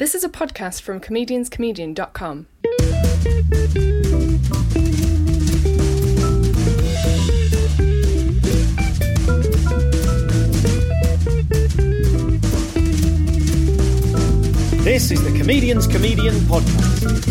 This is a podcast from comedianscomedian.com. This is the Comedian's Comedian podcast.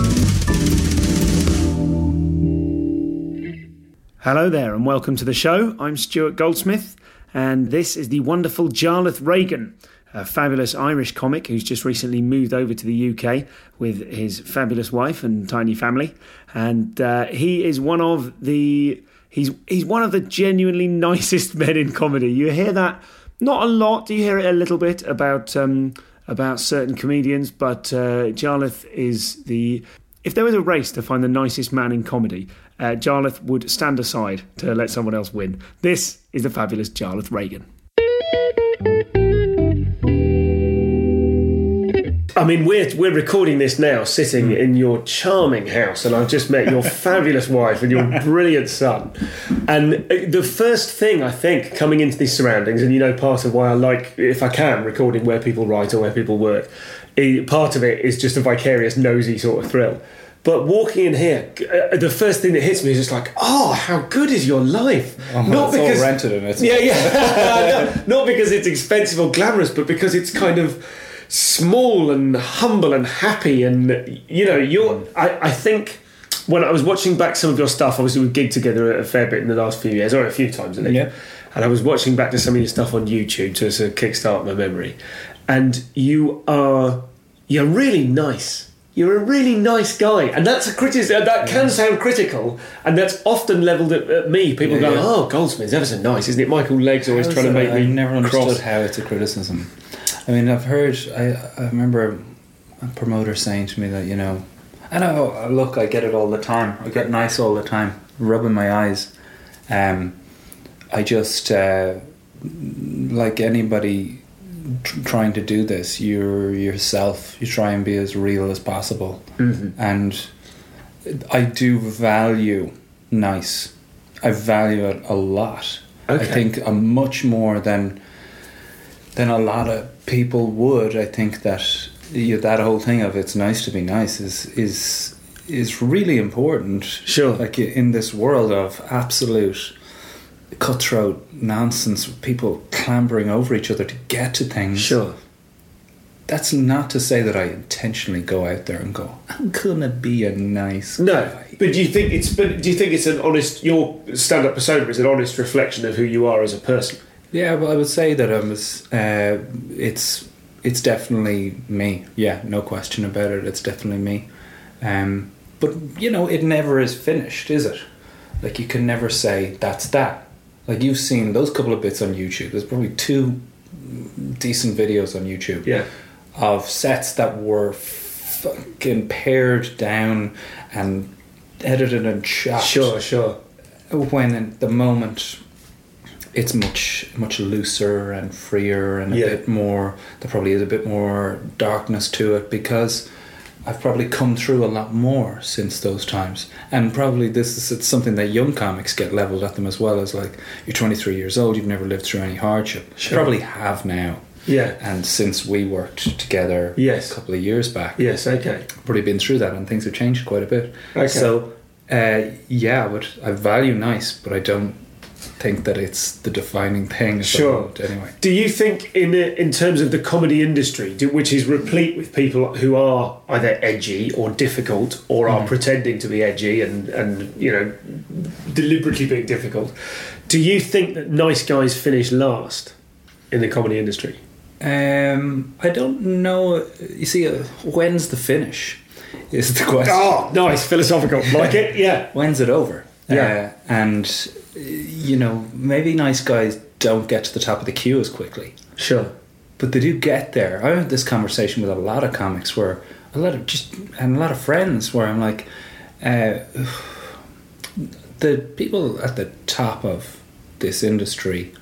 Hello there, and welcome to the show. I'm Stuart Goldsmith, and this is the wonderful Jarlath Regan, a fabulous Irish comic who's just recently moved over to the UK with his fabulous wife and tiny family. And uh, he is one of the he's he's one of the genuinely nicest men in comedy. You hear that not a lot. Do You hear it a little bit about um, about certain comedians, but uh, Jarlath is the. If there was a race to find the nicest man in comedy, uh, Jarlath would stand aside to let someone else win. This is the fabulous Jarlath Regan. I mean, we're we're recording this now, sitting in your charming house, and I've just met your fabulous wife and your brilliant son. And uh, the first thing I think coming into these surroundings, and you know, part of why I like, if I can, recording where people write or where people work, part of it is just a vicarious, nosy sort of thrill. But walking in here, uh, the first thing that hits me is just like, oh, how good is your life? Oh, it's all rented and it's- yeah, yeah, No, not because it's expensive or glamorous, but because it's kind of small and humble and happy. And you know, you're. I, I think when I was watching back some of your stuff, obviously we've gigged together a fair bit in the last few years, or a few times, I think. Yeah. And I was watching back to some of your stuff on YouTube to sort of kickstart my memory. And you are you're really nice. You're a really nice guy, and that's a criticism. That can sound critical, and that's often levelled at, at me. People Yeah, go, yeah. "Oh, Goldsmith's ever so nice, isn't it?" Michael Legg's always trying to make me never understood cross. how it's a criticism. I mean, I've heard. I, I remember a promoter saying to me that you know, I know. Look, I get it all the time. I get nice all the time, rubbing my eyes. Um, I just uh, like anybody tr- trying to do this. You're yourself. You try and be as real as possible, Mm-hmm. and I do value nice. I value it a lot. I think uh, much more than than a lot of people would. I think that you, that whole thing of it's nice to be nice is is is really important. Sure. like in this world of absolute cutthroat nonsense, people clambering over each other to get to things. Sure. That's not to say that I intentionally go out there and go, I'm gonna be a nice No, guy." but do you think it's? But do you think it's an honest? Your stand-up persona is an honest reflection of who you are as a person. Yeah, well, I would say that I was. Uh, it's it's definitely me. Yeah, no question about it. It's definitely me. Um, but you know, it never is finished, is it? Like you can never say that's that. Like you've seen those couple of bits on YouTube. There's probably two decent videos on YouTube Yeah. of sets that were fucking pared down and edited and shot Sure, sure. when in the moment it's much much looser and freer and a Yeah. bit more there probably is a bit more darkness to it because I've probably come through a lot more since those times and probably this is it's something that young comics get leveled at them as well as like you're 23 years old you've never lived through any hardship Sure. probably have now Yeah. and since we worked together Yes. a couple of years back Yes. Okay. probably been through that and things have changed quite a bit. Okay. So, uh, yeah, but I value nice, but I don't think that it's the defining thing. at the Sure. Anyway. Do you think, in the, in terms of the comedy industry, do, which is replete with people who are either edgy or difficult, or are pretending to be edgy and and you know deliberately being difficult, do you think that nice guys finish last in the comedy industry? Um, I don't know. You see, uh, when's the finish? Is the question. Oh, nice, philosophical, like it, yeah. When's it over? Yeah. Uh, and you know, maybe nice guys don't get to the top of the queue as quickly, Sure. but they do get there. I had this conversation with a lot of comics where a lot of just and a lot of friends where I'm like, uh, the people at the top of this industry,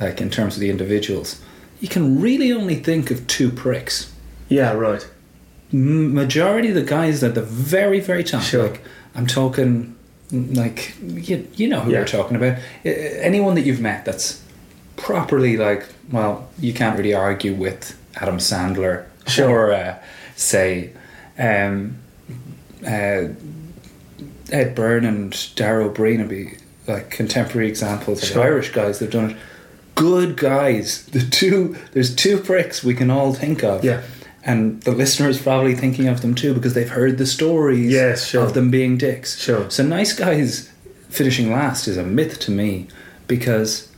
like in terms of the individuals, you can really only think of two pricks. Yeah, right. Majority of the guys at the very very top Sure. like i'm talking like you, you know who Yeah. we're talking about anyone that you've met that's properly like well you can't really argue with adam sandler Sure. or uh, say um, uh, ed byrne and Dara Ó Briain would be like contemporary examples Sure. of irish guys that've done it good guys the two there's two pricks we can all think of Yeah. And the listener is probably thinking of them too because they've heard the stories Yes, sure. of them being dicks. Sure. So nice guys finishing last is a myth to me because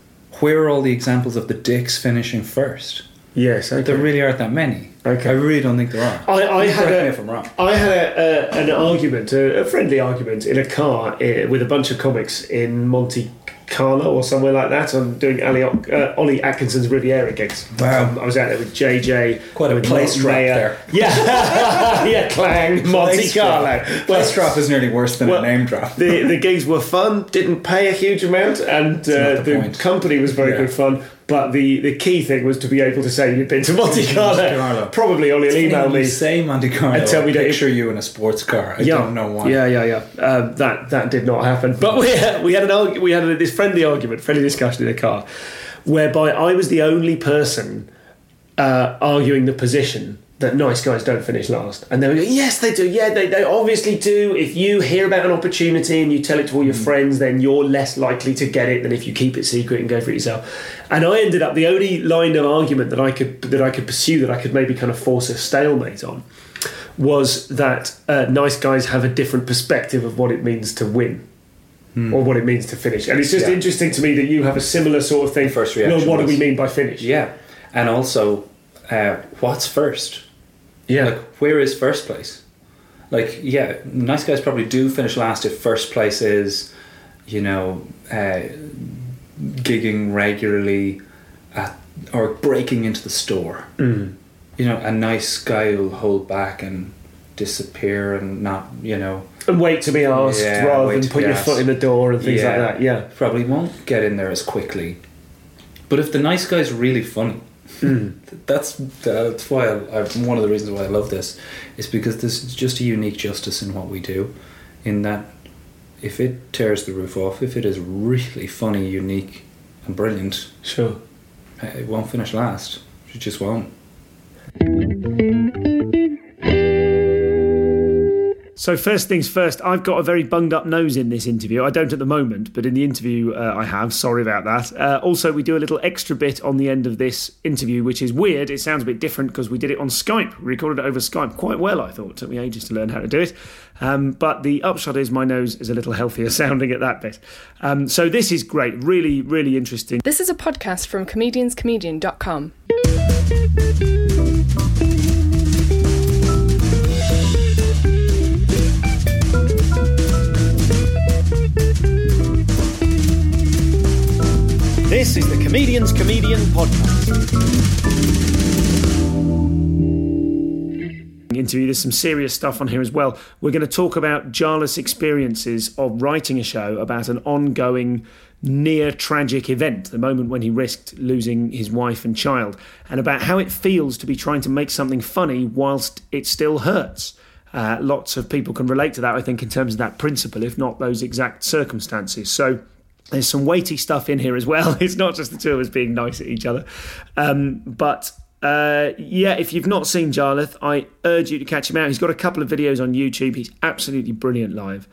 where are all the examples of the dicks finishing first? Yes, okay. There really aren't that many. Okay. I really don't think there are. I, I had a, if I'm wrong. I had a, a, an argument, a, a friendly argument, in a car uh, with a bunch of comics in Monte Carlo or somewhere like that. I'm doing Ali, uh, Ollie Atkinson's Riviera gigs. Wow. Um, I was out there with JJ. Quite a with place there. Yeah, yeah, Clang, Monte Carlo. Place drop is nearly worse than Well, a name drop. the the gigs were fun, didn't pay a huge amount, and uh, the the, company was very Yeah. good fun. But the, the key thing was to be able to say you'd been to Monte Carlo. Carlo. Probably Ollie will email me. say Monte Carlo. And tell me that- picture you in a sports car. I don't know why. Yeah, yeah, yeah. Um, that that did not happen. But we we had an we had this friendly argument, friendly discussion in the car, whereby I was the only person uh, arguing the position that nice guys don't finish last, and they were going, yes, they do. Yeah, they, they obviously do. If you hear about an opportunity and you tell it to all your friends, then you're less likely to get it than if you keep it secret and go for it yourself. And I ended up the only line of argument that I could that I could pursue that I could maybe kind of force a stalemate on was that uh, nice guys have a different perspective of what it means to win. Or what it means to finish, and it's just Yeah. interesting to me that you have a similar sort of thing. First reaction. Well, what do we mean by finish? Yeah. And also, uh, what's first? Yeah, Like, where is first place? Like, yeah, nice guys probably do finish last if first place is, you know, uh, gigging regularly at or breaking into the store. Mm. You know, a nice guy will hold back and disappear and not, you know, and wait to be asked Yeah, rather than put your asked. foot in the door and things Yeah. like that. Yeah, probably won't get in there as quickly. But if the nice guy's really funny, Hmm. that's that's why I, I, one of the reasons why I love this is because this is just a unique justice in what we do. In that, if it tears the roof off, if it is really funny, unique, and brilliant, sure. it won't finish last. It just won't. So first things first, I've got a very bunged up nose in this interview. I don't at the moment, but in the interview uh, I have. Sorry about that. Uh, also, we do a little extra bit on the end of this interview, which is weird. It sounds a bit different because we did it on Skype. We recorded it over Skype quite well. I thought it took me ages to learn how to do it. Um, but the upshot is my nose is a little healthier sounding at that bit. Um, so this is great. Really, really interesting. This is a podcast from comedianscomedian.com. This is the Comedian's Comedian podcast. Interview. There's some serious stuff on here as well. We're going to talk about Jarlath's experiences of writing a show about an ongoing, near tragic event, the moment when he risked losing his wife and child, and about how it feels to be trying to make something funny whilst it still hurts. Uh, lots of people can relate to that, I think, in terms of that principle, if not those exact circumstances. So there's some weighty stuff in here as well. It's not just the two of us being nice at each other. Um, but uh, yeah, if you've not seen Jarlath, I urge you to catch him out. He's got a couple of videos on YouTube. He's absolutely brilliant live.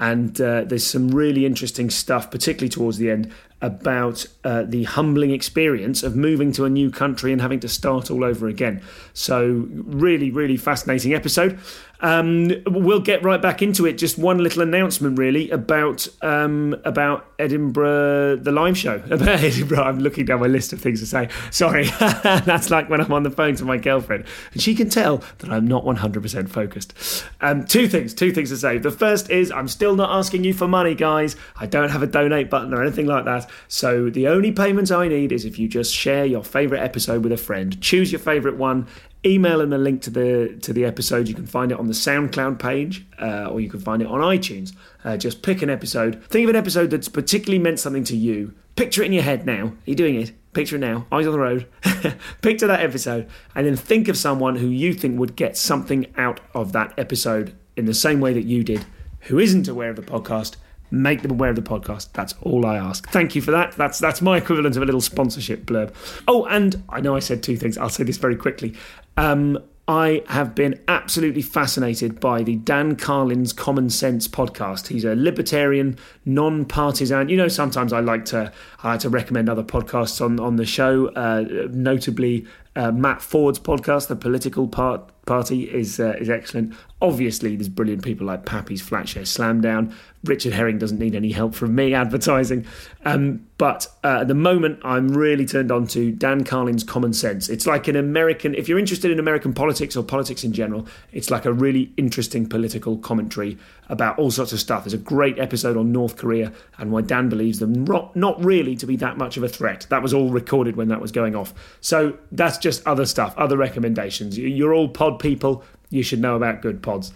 And uh, there's some really interesting stuff, particularly towards the end, about uh, the humbling experience of moving to a new country and having to start all over again. So, really, really fascinating episode. Um, we'll get right back into it. Just one little announcement, really, about um, about Edinburgh, the live show. About Edinburgh, I'm looking down my list of things to say. Sorry, that's like when I'm on the phone to my girlfriend, and she can tell that I'm not 100% focused. Um, two things, two things to say. The first is I'm still not asking you for money, guys. I don't have a donate button or anything like that. So the only payments I need is if you just share your favourite episode with a friend. Choose your favourite one email them a link to the to the episode. You can find it on the SoundCloud page, uh, or you can find it on iTunes. Uh, just pick an episode. Think of an episode that's particularly meant something to you. Picture it in your head now. Are you doing it? Picture it now. Eyes on the road. Picture that episode, and then think of someone who you think would get something out of that episode in the same way that you did, who isn't aware of the podcast make them aware of the podcast. That's all I ask. Thank you for that. That's that's my equivalent of a little sponsorship blurb. Oh, and I know I said two things. I'll say this very quickly. Um, I have been absolutely fascinated by the Dan Carlin's Common Sense podcast. He's a libertarian, non-partisan. You know, sometimes I like to I like to recommend other podcasts on on the show, uh, notably uh, Matt Forde's podcast, The Political Part Party, is uh, is excellent. Obviously, there's brilliant people like Pappy's Flatshare Slamdown. Richard Herring doesn't need any help from me advertising. Um, but uh, at the moment, I'm really turned on to Dan Carlin's Common Sense. It's like an American, if you're interested in American politics or politics in general, it's like a really interesting political commentary about all sorts of stuff. There's a great episode on North Korea and why Dan believes them not really to be that much of a threat. That was all recorded when that was going off. So that's just other stuff, other recommendations. You're all pod people. You should know about good pods.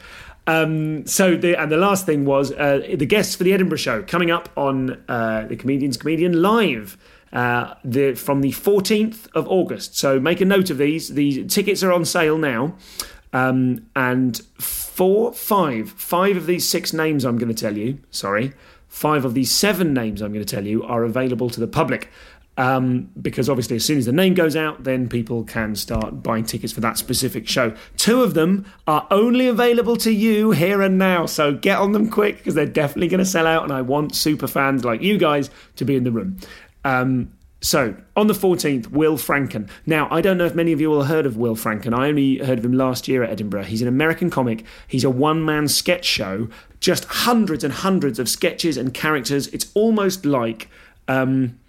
Um, so the and the last thing was uh, the guests for the Edinburgh show coming up on uh, the comedians comedian live. Uh, the, from the 14th of August. So make a note of these. The tickets are on sale now. Um, and four, five, five of these six names I'm going to tell you, sorry, five of these seven names I'm going to tell you are available to the public. Um, because obviously, as soon as the name goes out, then people can start buying tickets for that specific show. Two of them are only available to you here and now, so get on them quick because they're definitely going to sell out, and I want super fans like you guys to be in the room. Um, so, on the 14th, Will Franken. Now, I don't know if many of you will have heard of Will Franken. I only heard of him last year at Edinburgh. He's an American comic. He's a one man sketch show, just hundreds and hundreds of sketches and characters. It's almost like. Um,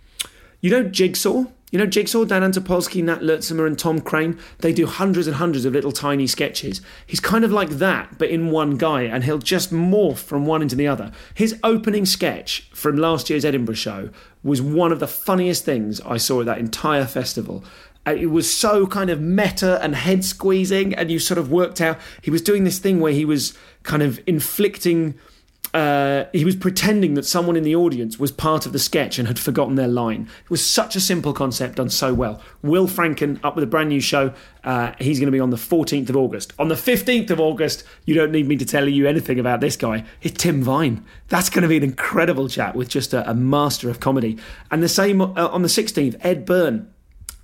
you know Jigsaw? You know Jigsaw, Dan Antopolski, Nat Luurtsema, and Tom Craine? They do hundreds and hundreds of little tiny sketches. He's kind of like that, but in one guy, and he'll just morph from one into the other. His opening sketch from last year's Edinburgh show was one of the funniest things I saw at that entire festival. Uh, it was so kind of meta and head squeezing, and you sort of worked out he was doing this thing where he was kind of inflicting uh, he was pretending that someone in the audience was part of the sketch and had forgotten their line. It was such a simple concept done so well. Will Franken up with a brand new show. Uh, he's going to be on the 14th of August. On the 15th of August, you don't need me to tell you anything about this guy. It's Tim Vine. That's going to be an incredible chat with just a, a master of comedy. And the same uh, on the 16th, Ed Byrne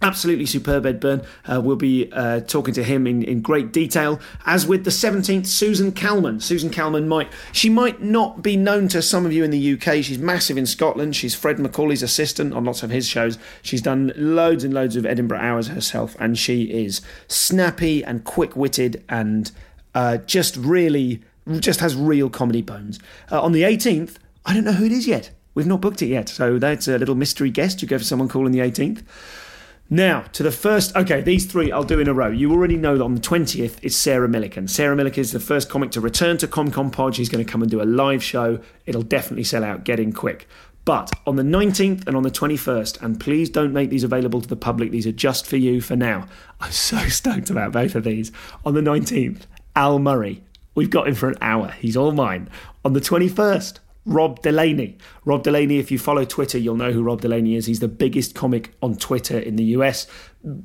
absolutely superb Ed Byrne. Uh, we'll be uh, talking to him in, in great detail. As with the 17th, Susan Calman. Susan Calman might, she might not be known to some of you in the UK. She's massive in Scotland. She's Fred MacAulay's assistant on lots of his shows. She's done loads and loads of Edinburgh hours herself, and she is snappy and quick witted and uh, just really, just has real comedy bones. Uh, on the 18th, I don't know who it is yet. We've not booked it yet, so that's a little mystery guest. You go for someone calling the 18th. Now, to the first, okay, these three I'll do in a row. You already know that on the 20th it's Sarah Millican. Sarah Millican is the first comic to return to ComCom Pod. She's going to come and do a live show. It'll definitely sell out, get in quick. But on the 19th and on the 21st, and please don't make these available to the public, these are just for you for now. I'm so stoked about both of these. On the 19th, Al Murray. We've got him for an hour. He's all mine. On the 21st, Rob Delaney. Rob Delaney, if you follow Twitter, you'll know who Rob Delaney is. He's the biggest comic on Twitter in the US,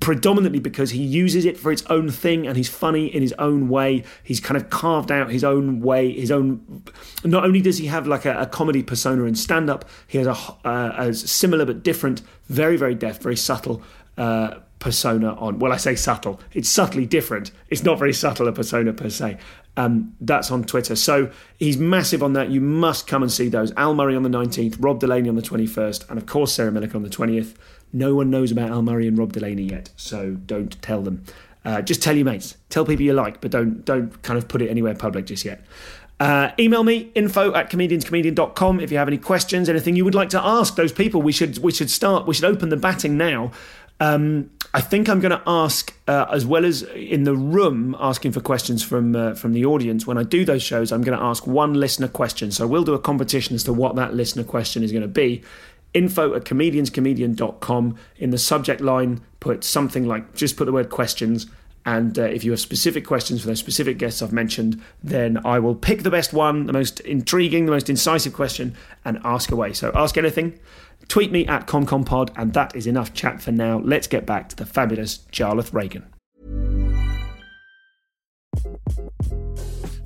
predominantly because he uses it for its own thing and he's funny in his own way. He's kind of carved out his own way, his own. Not only does he have like a, a comedy persona in stand up, he has a, uh, a, similar but different, very, very deft, very subtle. Uh, persona on. Well, I say subtle. It's subtly different. It's not very subtle a persona per se. Um, that's on Twitter. So he's massive on that. You must come and see those. Al Murray on the 19th, Rob Delaney on the 21st, and of course Sarah Millican on the 20th. No one knows about Al Murray and Rob Delaney yet, so don't tell them. Uh, just tell your mates. Tell people you like, but don't don't kind of put it anywhere public just yet. Uh, email me info at comedianscomedian.com if you have any questions, anything you would like to ask those people. We should we should start. We should open the batting now. Um, I think I'm going to ask, uh, as well as in the room, asking for questions from uh, from the audience. When I do those shows, I'm going to ask one listener question. So we'll do a competition as to what that listener question is going to be. Info at comedianscomedian.com. In the subject line, put something like just put the word questions. And uh, if you have specific questions for those specific guests I've mentioned, then I will pick the best one, the most intriguing, the most incisive question, and ask away. So ask anything. Tweet me at ComComPod, and that is enough chat for now. Let's get back to the fabulous Jarlath Regan.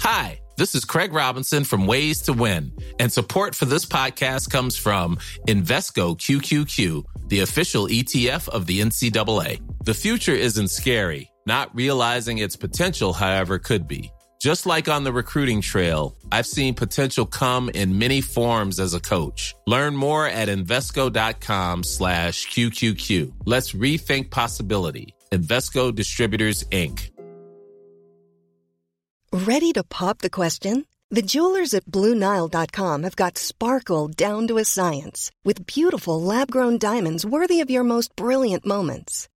Hi, this is Craig Robinson from Ways to Win, and support for this podcast comes from Invesco QQQ, the official ETF of the NCAA. The future isn't scary. Not realizing its potential, however, could be. Just like on the recruiting trail, I've seen potential come in many forms as a coach. Learn more at Invesco.com slash QQQ. Let's rethink possibility. Invesco Distributors, Inc. Ready to pop the question? The jewelers at BlueNile.com have got sparkle down to a science with beautiful lab grown diamonds worthy of your most brilliant moments.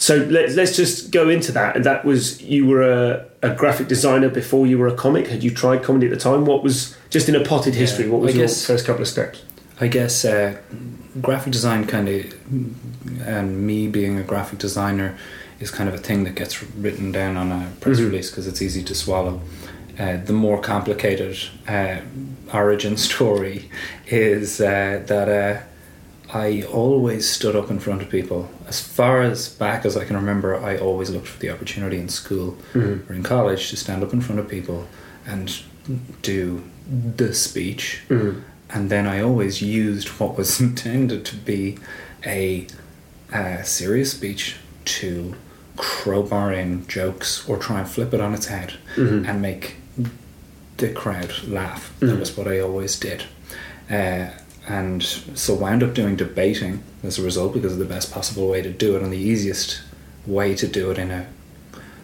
So let's let's just go into that. And that was you were a, a graphic designer before you were a comic. Had you tried comedy at the time? What was just in a potted history? What was I your guess- first couple of steps? I guess uh, graphic design kind of, and me being a graphic designer, is kind of a thing that gets written down on a press Mhm. release because it's easy to swallow. Uh, the more complicated uh, origin story is uh, that uh, I always stood up in front of people. As far as back as I can remember, I always looked for the opportunity in school Mhm. or in college to stand up in front of people and do the speech Mhm. and then I always used what was intended to be a, uh serious speech to crowbar in jokes or try and flip it on its head Mhm. and make the crowd laugh. That Mhm. was what I always did. Uh, and so wound up doing debating as a result because of the best possible way to do it and the easiest way to do it in a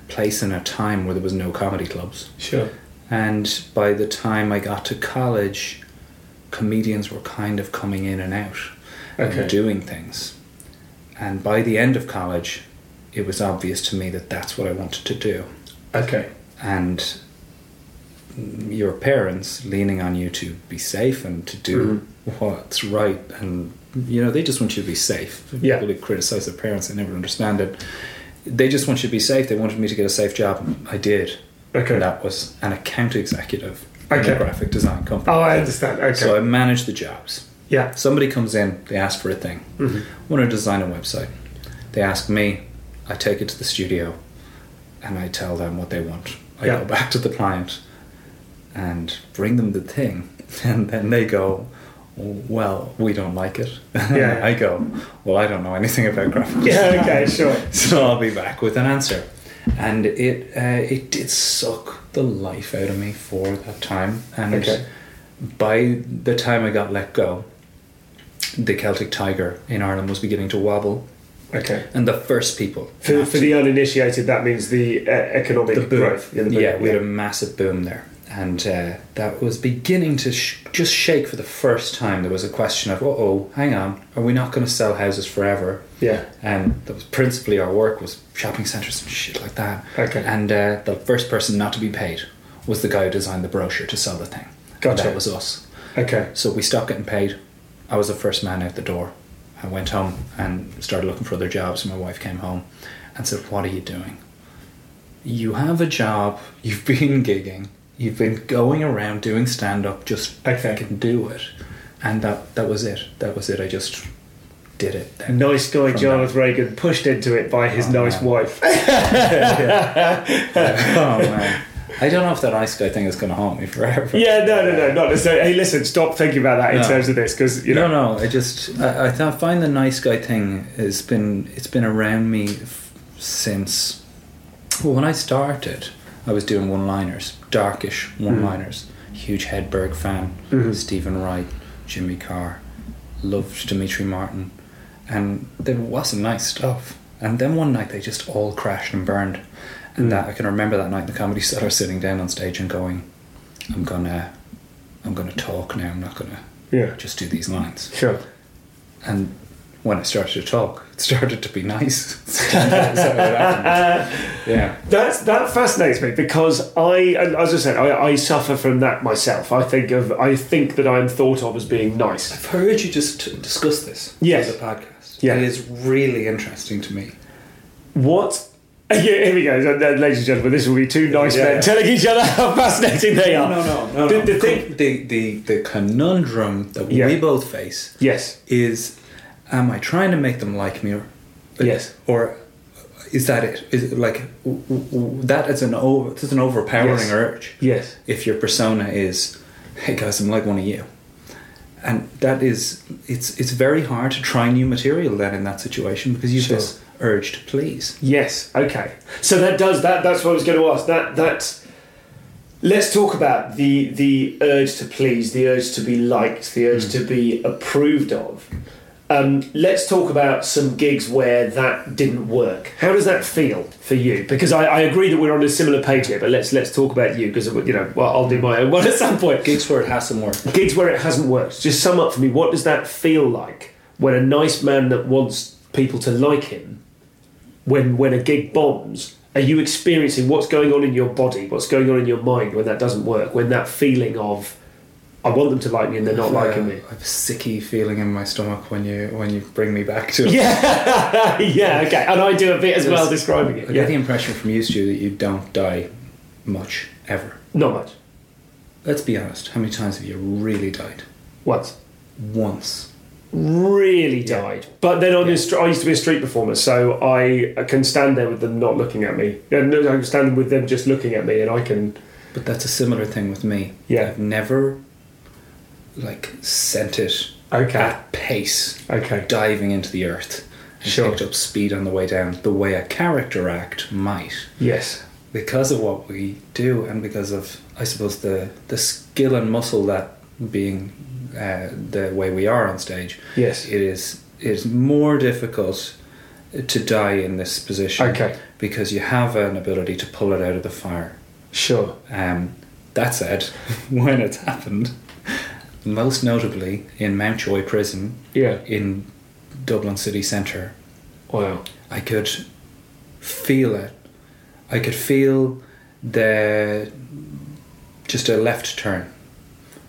place and a time where there was no comedy clubs. Sure. And by the time I got to college, comedians were kind of coming in and out Okay. and doing things. And by the end of college, it was obvious to me that that's what I wanted to do. Okay. And your parents leaning on you to be safe and to do what's right and you know they just want you to be safe Yeah. people who criticize their parents they never understand it they just want you to be safe they wanted me to get a safe job i did Okay. and that was an account executive in Okay. a graphic design company Oh, I understand. Okay. so i manage the jobs yeah. somebody comes in they ask for a thing Mhm. want to design a website they ask me i take it to the studio and i tell them what they want i Yeah. go back to the client and bring them the thing and then they go well we don't like it Yeah. i go well i don't know anything about graphics. Yeah. Okay. Sure. so I'll be back with an answer. And it uh, it did suck the life out of me for that time. And Okay. by the time I got let go, the Celtic Tiger in Ireland was beginning to wobble. Okay. And the first people For, for the uninitiated, that means the uh, economic the boom. growth. Yeah, the boom. yeah, we had a massive boom there. And uh, that was beginning to sh- just shake for the first time. There was a question of, oh, oh, hang on, are we not going to sell houses forever? yeah. and that was principally our work was shopping centres and shit like that. Okay. And uh, the first person not to be paid was the guy who designed the brochure to sell the thing. And Gotcha. that was us. Okay. So we stopped getting paid. I was the first man out the door. I went home and started looking for other jobs. My wife came home and said, "What are you doing? you have a job, you've been gigging, you've been going around doing stand up, just Okay. can do it. And that that was it. That was it. I just did it. then. Nice guy From Jonathan Regan pushed into it by his Oh, nice man. wife. oh man. I don't know if that ice guy thing is going to haunt me forever. Yeah, no, no, no, not necessarily. Hey, listen, stop thinking about that in No. terms of this because you know. No, no. I just I, I find the nice guy thing has been it's been around me f- since well when I started. I was doing one-liners, darkish mm-hmm. one-liners. Huge Hedberg fan, mm-hmm. Steven Wright, Jimmy Carr, loved Demetri Martin, and there was some nice stuff. And then one night they just all crashed and burned, and mm-hmm. that I can remember that night in the comedy cellar sitting down on stage and going, "I'm gonna, I'm gonna talk now. I'm not gonna." Yeah, just do these lines. sure. And when I started to talk, it started to be nice. So that's how it happened. yeah. That's that fascinates me because I, as I said, I, I suffer from that myself. I think of, I think that I'm thought of as being nice. I've heard you just discuss this Yes. the podcast. Yeah. It is really interesting to me. What? Yeah, here we go, uh, ladies and gentlemen. This will be two nice Yeah. men telling each other how fascinating they are. no, The, no. the thing, The, the, the conundrum that Yeah. we both face yes, is am I trying to make them like me or, Yes. or is that it? Is it like that is an over, it's an overpowering Yes. urge? yes, if your persona is hey guys i'm like one of you and that is it's it's very hard to try new material then in that situation because you've Sure. this urge to please yes. Okay, so that does that. That's what I was going to ask. That that. Let's talk about the the urge to please, the urge to be liked, the urge hmm. to be approved of. Um, let's talk about some gigs where that didn't work. How does that feel for you? Because I, I agree that we're on a similar page here, but let's let's talk about you because you know well I'll do my own one at some point. gigs where it hasn't worked gigs where it hasn't worked. Just sum up for me. What does that feel like when a nice man that wants people to like him, when when a gig bombs, are you experiencing what's going on in your body, what's going on in your mind when that doesn't work? When that feeling of I want them to like me and they're not liking me. I have a sicky feeling in my stomach when you when you bring me back to it Yeah, yeah, okay. And I do a bit as well describing it. I it. get the impression from you Stu that you don't die much ever Not much. let's be honest how many times have you really died Once. once Really Yeah. died. But then on Yeah. str- I used to be a street performer, so I, I can stand there with them not looking at me. And I can stand with them just looking at me, and I can. But that's a similar thing with me. Yeah. I've never like sent it Okay. at pace, Okay. diving into the earth and Sure. picked up speed on the way down, the way a character act might. Yes. Because of what we do and because of I suppose the the skill and muscle that being uh, the way we are on stage, Yes. it is it is more difficult to die in this position. Okay. Because you have an ability to pull it out of the fire. Sure. Um, that said, when it's happened, most notably in Mountjoy Prison Yeah. in Dublin city centre, Wow. I could feel it. I could feel the just a left turn.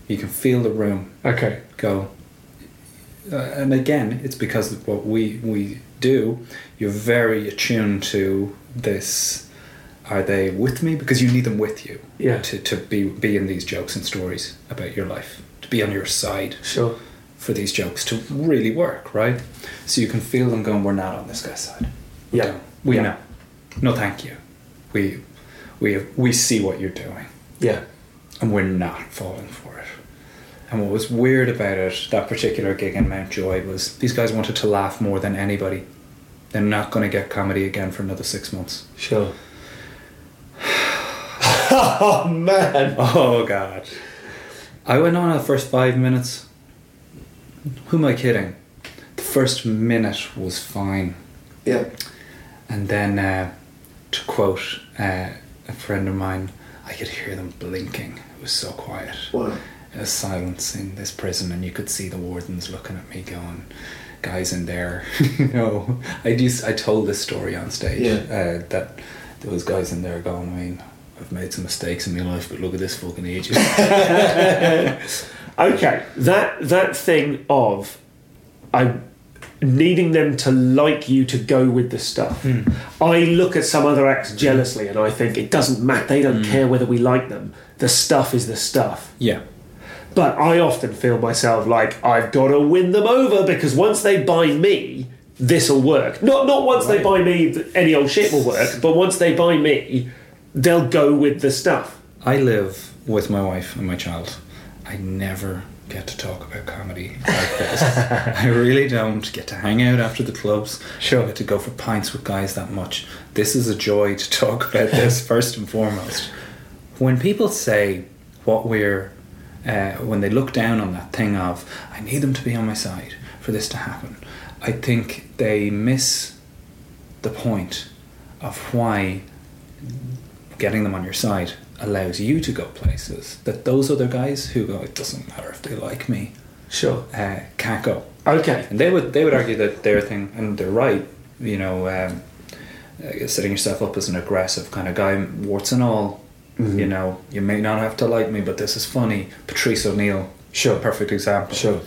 You can feel the room Okay. go. Uh, and again, it's because of what we we do. You're very attuned to this. Are they with me? Because you need them with you. Yeah. To to be be in these jokes and stories about your life. To be on your side Sure. for these jokes to really work, right? So you can feel them going. We're not on this guy's side. Yeah. don't. We Yeah. know. No, thank you. We we we see what you're doing Yeah. and we're not falling for it. And what was weird about it, that particular gig in Mountjoy, was these guys wanted to laugh more than anybody. They're not going to get comedy again for another six months. Sure. oh man. Oh God! I went on in the first five minutes. Who am I kidding? The first minute was fine, Yeah. and then, uh, to quote uh, a friend of mine, I could hear them blinking. It was so quiet. Wow. a silence in this prison and you could see the wardens looking at me going guys in there you know i just i told this story on stage Yeah. uh, that there was guys in there going i mean i've made some mistakes in my life but look at this fucking idiot Okay. That that thing of I needing them to like you to go with the stuff. Hmm. I look at some other acts jealously and I think it doesn't matter. They don't hmm. care whether we like them. The stuff is the stuff. Yeah. But I often feel myself like I've got to win them over because once they buy me, this will work. Not not once they buy me, any old shit will work. But once they buy me, they'll go with the stuff. I live with my wife and my child. I never get to talk about comedy like this. I really don't get to hang out after the clubs. Sure. I get to go for pints with guys that much. This is a joy to talk about this first and foremost. When people say what we're, uh, when they look down on that thing of, I need them to be on my side for this to happen, I think they miss the point of why getting them on your side allows you to go places that those other guys who go, it doesn't matter if they like me, Sure. uh, can't go. Okay. And they would they would argue that their thing, and they're right. You know, um, uh, setting yourself up as an aggressive kind of guy, warts and all. You know, you may not have to like me, but this is funny. Patrice O'Neal, Sure. perfect example. Sure.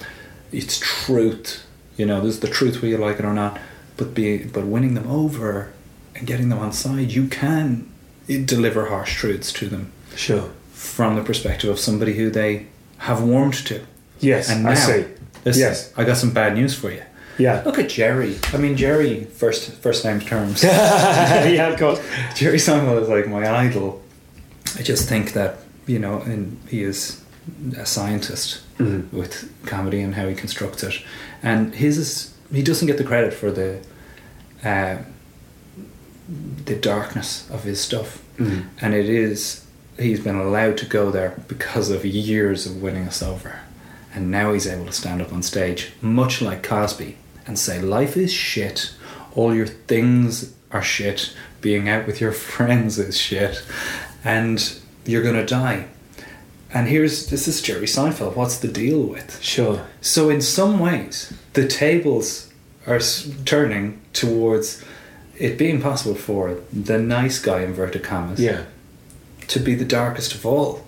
it's truth. You know, there's the truth whether you like it or not. But be but winning them over and getting them on side, you can deliver harsh truths to them Sure. from the perspective of somebody who they have warmed to. Yes. And I now, see. listen, Yes. I got some bad news for you. Yeah. Look at Jerry. I mean, Jerry, first first name terms. yeah, of course. Jerry Seinfeld is like my idol. I just think that you know, and he is a scientist with comedy and how he constructs it, and his is he doesn't get the credit for the uh, the darkness of his stuff, mm. and it is he's been allowed to go there because of years of winning us over, and now he's able to stand up on stage, much like Cosby, and say life is shit, all your things are shit, being out with your friends is shit, and you're gonna die. And here's this is Jerry Seinfeld. What's the deal with? Sure. So in some ways, the tables are turning towards it being possible for the nice guy inverted commas Yeah. to be the darkest of all.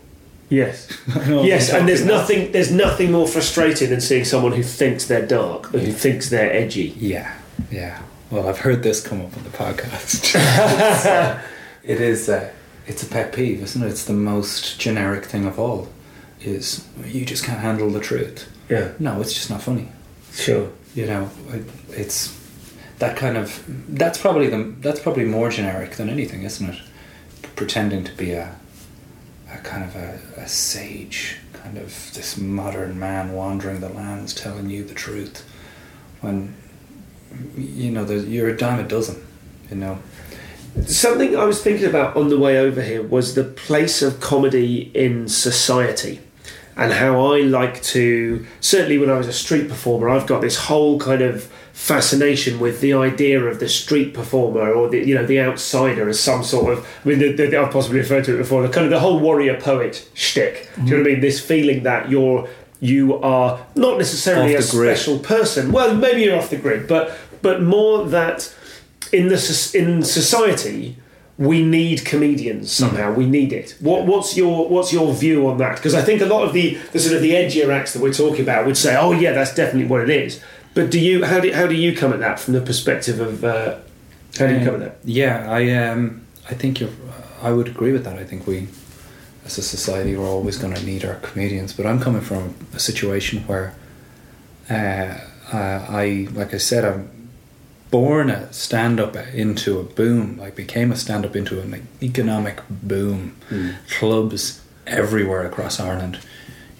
Yes. Yes, and there's nothing there's nothing more frustrating than seeing someone who thinks they're dark, who thinks they're edgy. Yeah, yeah. Well, I've heard this come up on the podcast. it is. Uh, it's a pet peeve, isn't it? It's the most generic thing of all. Is you just can't handle the truth. Yeah. No, it's just not funny. Sure. You know, it, it's that kind of. That's probably the. That's probably more generic than anything, isn't it? Pretending to be a, a kind of a, a sage, kind of this modern man wandering the lands, telling you the truth, when you know you're a dime a dozen. You know. Something I was thinking about on the way over here was the place of comedy in society and how I like to certainly when I was a street performer I've got this whole kind of fascination with the idea of the street performer or the you know the outsider as some sort of I mean the, the, I've possibly referred to it before the kind of the whole warrior poet shtick. Do you know what I mean? This feeling that you're you are not necessarily a grid. special person. Well maybe you're off the grid but but more that in the in society we need comedians hmm. somehow. We need it. What what's your what's your view on that? Because i think a lot of the the sort of the edgier acts that we're talking about would say oh yeah that's definitely what it is but do you how do how do you come at that from the perspective of uh, how do you come at that Yeah, I um, I think you're. I would agree with that. I think we, as a society, we're always going to need our comedians. But I'm coming from a situation where, uh, uh, I like I said, I'm born a stand up into a boom. I became a stand up into an economic boom. Clubs everywhere across Ireland.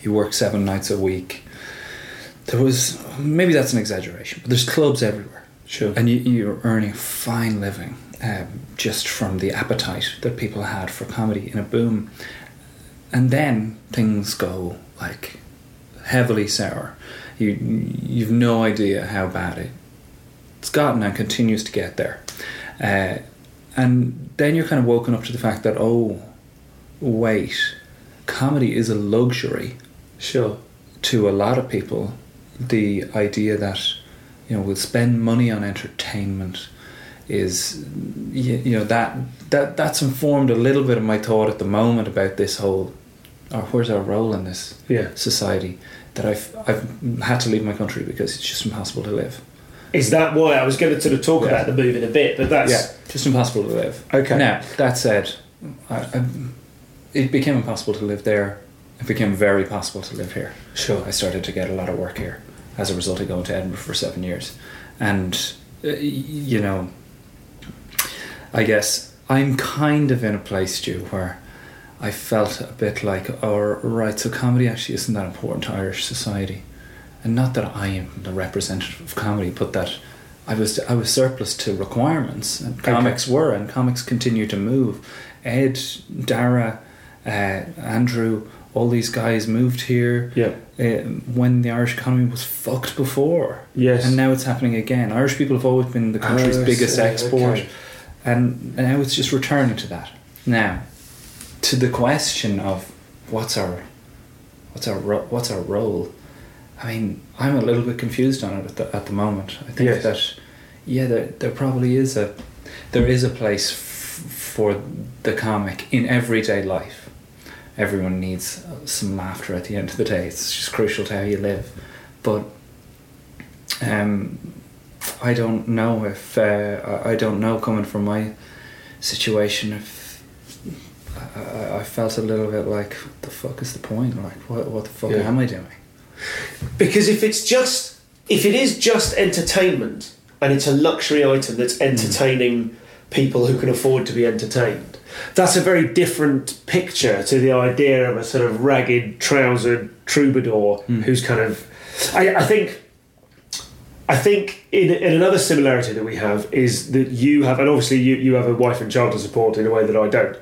You work seven nights a week. There was maybe that's an exaggeration, but there's clubs everywhere. Sure. And you, you're earning a fine living um, just from the appetite that people had for comedy in a boom. And then things go like heavily sour. You you've no idea how bad it, it's gotten and continues to get there. Uh, and then you're kind of woken up to the fact that oh, wait, comedy is a luxury sure to a lot of people the idea that you know we'll spend money on entertainment is you, you know that that that's informed a little bit of my thought at the moment about this whole or where's our role in this Yeah. society that I've I've had to leave my country because it's just impossible to live Is that why I was going to sort of talk Yeah. about the move in a bit? But that's Yeah, just impossible to live. Okay. Now that said, I, I, it became impossible to live there. It became very possible to live here. Sure. I started to get a lot of work here as a result of going to Edinburgh for seven years, and uh, you know, I guess I'm kind of in a place, Stu, where I felt a bit like, oh, right, so comedy actually isn't that important to Irish society, and not that I am the representative of comedy, but that I was I was surplus to requirements, and comics were, and comics continue to move. Ed, Dara, uh, Andrew, all these guys moved here Yeah. uh, when the Irish economy was fucked before. Yes. And now it's happening again. Irish people have always been the country's Oh, biggest export, okay. and now it's just returning to that. Now, to the question of what's our what's our ro- what's our role? I mean, I'm a little bit confused on it at the, at the moment. I think Yes. that yeah, there, there probably is a there is a place f- for the comic in everyday life. Everyone needs some laughter at the end of the day. It's just crucial to how you live. But um, I don't know if uh, I- don't know coming from my situation if I, I- felt a little bit like what the fuck is the point? Like what what the fuck Yeah. am I doing? Because if it's just if it is just entertainment and it's a luxury item that's entertaining people who can afford to be entertained, that's a very different picture to the idea of a sort of ragged trousered troubadour who's kind of I, I think I think in, in another similarity that we have is that you have, and obviously you, you have a wife and child to support in a way that I don't,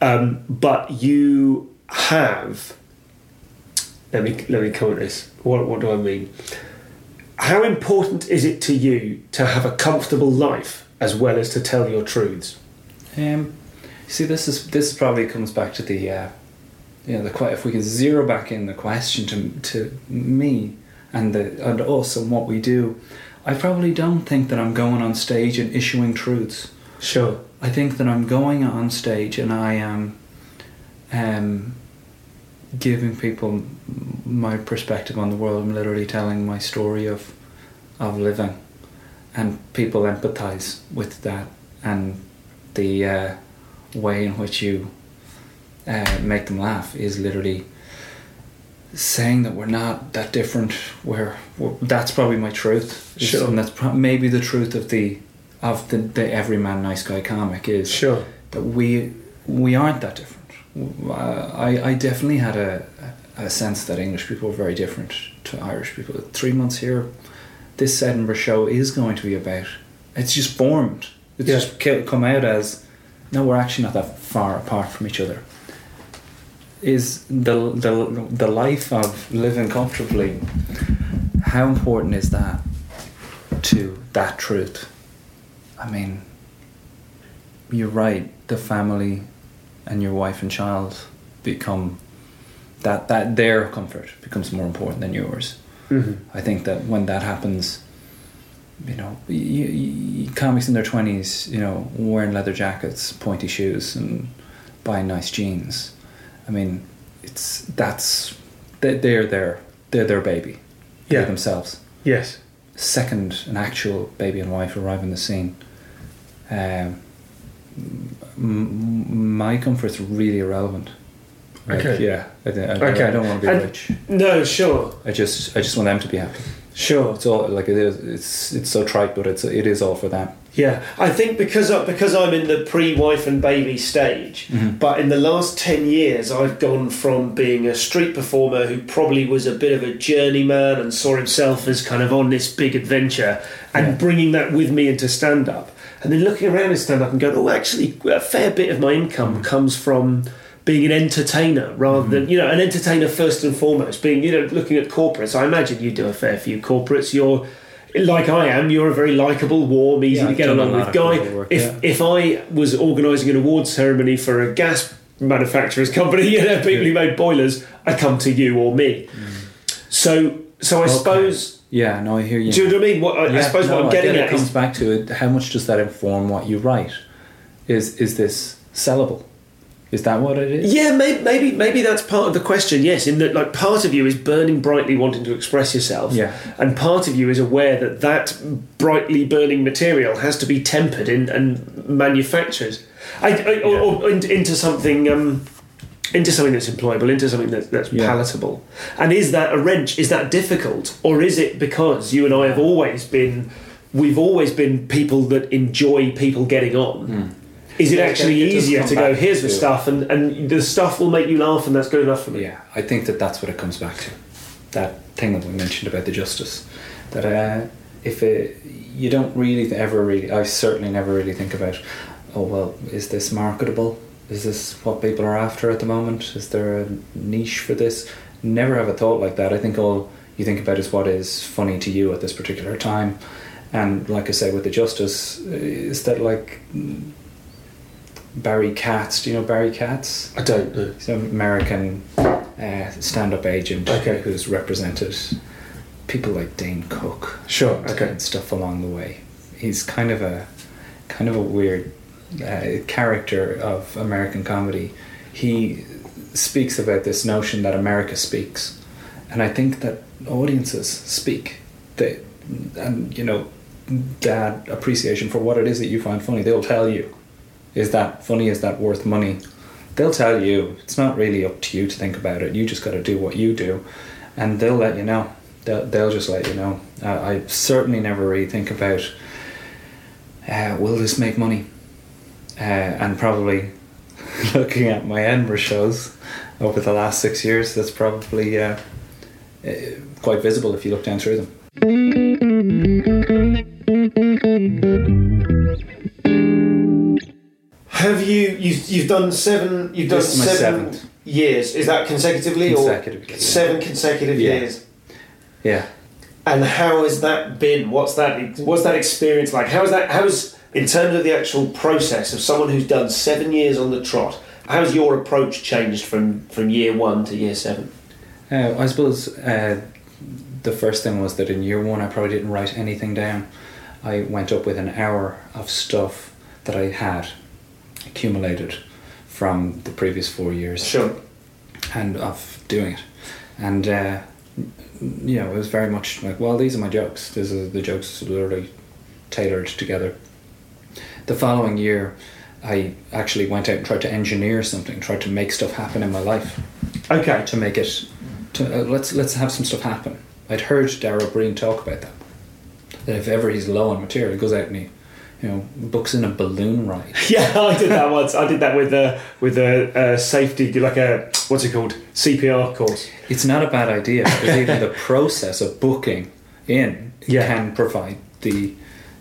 um, but you have. Let me let me come at this. What what do I mean? How important is it to you to have a comfortable life as well as to tell your truths? Um, see, this is this probably comes back to the, uh, you know, the if we can zero back in the question to to me and the and us and what we do, I probably don't think that I'm going on stage and issuing truths. Sure. I think that I'm going on stage and I am, um, giving people my perspective on the world. I'm literally telling my story of, of living, and people empathise with that and the uh, way in which you uh, make them laugh is literally saying that we're not that different. We're, we're that's probably my truth, Sure. and that's pro- maybe the truth of the of the, the everyman nice guy comic is Sure. that we we aren't that different. I I definitely had a a sense that English people are very different to Irish people. Three months here, this Edinburgh show is going to be about. It's just formed. It's Yeah. just come out as no, we're actually not that far apart from each other. Is the the the life of living comfortably? How important is that to that truth? I mean, you're right. The family and your wife and child become that that their comfort becomes more important than yours. Mm-hmm. I think that when that happens, you know, y y y comics in their twenties, you know, wearing leather jackets, pointy shoes, and buying nice jeans. I mean, it's that's they, they're their they're their baby, Yeah. Themselves Yes. second an actual baby and wife arrive on the scene, um, m- my comfort's really irrelevant. Like, Okay. Yeah. I, I, Okay. I don't want to be And- rich. No. Sure. I just I just want them to be happy. Sure. It's all like it is. It's it's so trite, but it's it is all for them. Yeah, I think because I, because I'm in the pre-wife and baby stage, mm-hmm. but in the last ten years, I've gone from being a street performer who probably was a bit of a journeyman and saw himself as kind of on this big adventure, and Yeah. bringing that with me into stand-up, and then looking around in stand-up and going, oh, actually, a fair bit of my income mm-hmm. comes from being an entertainer rather than mm-hmm. you know an entertainer first and foremost being you know looking at corporates i imagine you do a fair few corporates you're like I am, you're a very likable, warm, easy Yeah, to get along with guy. work, if yeah. if I was organising an awards ceremony for a gas manufacturer's company, you know, people who made boilers, I'd come to you or me. Mm. So so I Okay. suppose Yeah. No, I hear you. do you know what I mean? What I, I suppose no, what I'm I getting at it comes is back to it. How much does that inform what you write? Is is this sellable? Is that what it is? Yeah, maybe, maybe maybe that's part of the question. Yes, in that like part of you is burning brightly, wanting to express yourself. Yeah. and part of you is aware that that brightly burning material has to be tempered in, and manufactured, I, I, or, or in- into something. Um, into something that's employable, into something that, that's Yeah. palatable. And is that a wrench? Is that difficult? Or is it because you and I have always been, we've always been people that enjoy people getting on? Is it Yeah, actually it easier to go, here's the stuff, and, and the stuff will make you laugh, and that's good enough for me? Yeah, I think that that's what it comes back to. That thing that we mentioned about the justice. That uh, if it, you don't really ever really, I certainly never really think about, oh well, is this marketable? Is this what people are after at the moment? Is there a niche for this? Never have a thought like that. I think all you think about is what is funny to you at this particular time. And like I say, with the justice, is that like Barry Katz? Do you know Barry Katz? I don't know. He's an American uh, stand-up agent Okay. who's represented people like Dane Cook Sure, okay. and stuff along the way. He's kind of a kind of a weird uh, character of American comedy. He speaks about this notion that America speaks, and I think that audiences speak. They and you know that appreciation for what it is that you find funny. They'll tell you, is that funny? Is that worth money? They'll tell you. It's not really up to you to think about it. You just got to do what you do, and they'll let you know. They'll, they'll just let you know. Uh, I certainly never really think about uh, will this make money? Uh, and probably looking at my Edinburgh shows over the last six years, that's probably uh, uh, quite visible if you look down through them. You've, done seven? You've done This is my seven seventh. years. Is that consecutively, Consecutively, or yeah. seven consecutive Yeah. years? Yeah. And how has that been? What's that? What's that experience like? How is that? How's in terms of the actual process of someone who's done seven years on the trot? How's your approach changed from from year one to year seven? Uh, I suppose uh, the first thing was that in year one I probably didn't write anything down. I went up with an hour of stuff that I had accumulated from the previous four years Sure. and of doing it. And, uh, you know, it was very much like, well, these are my jokes. This is the jokes literally tailored together. The following year, I actually went out and tried to engineer something, tried to make stuff happen in my life Okay. to make it to uh, let's let's have some stuff happen. I'd heard Dara Ó Briain talk about that. That if ever he's low on material, he goes out and he, you know, books in a balloon ride. Yeah, I did that once. I did that with a with a, uh safety, like a what's it called, CPR course. It's not a bad idea because even the process of booking in Yeah. can provide the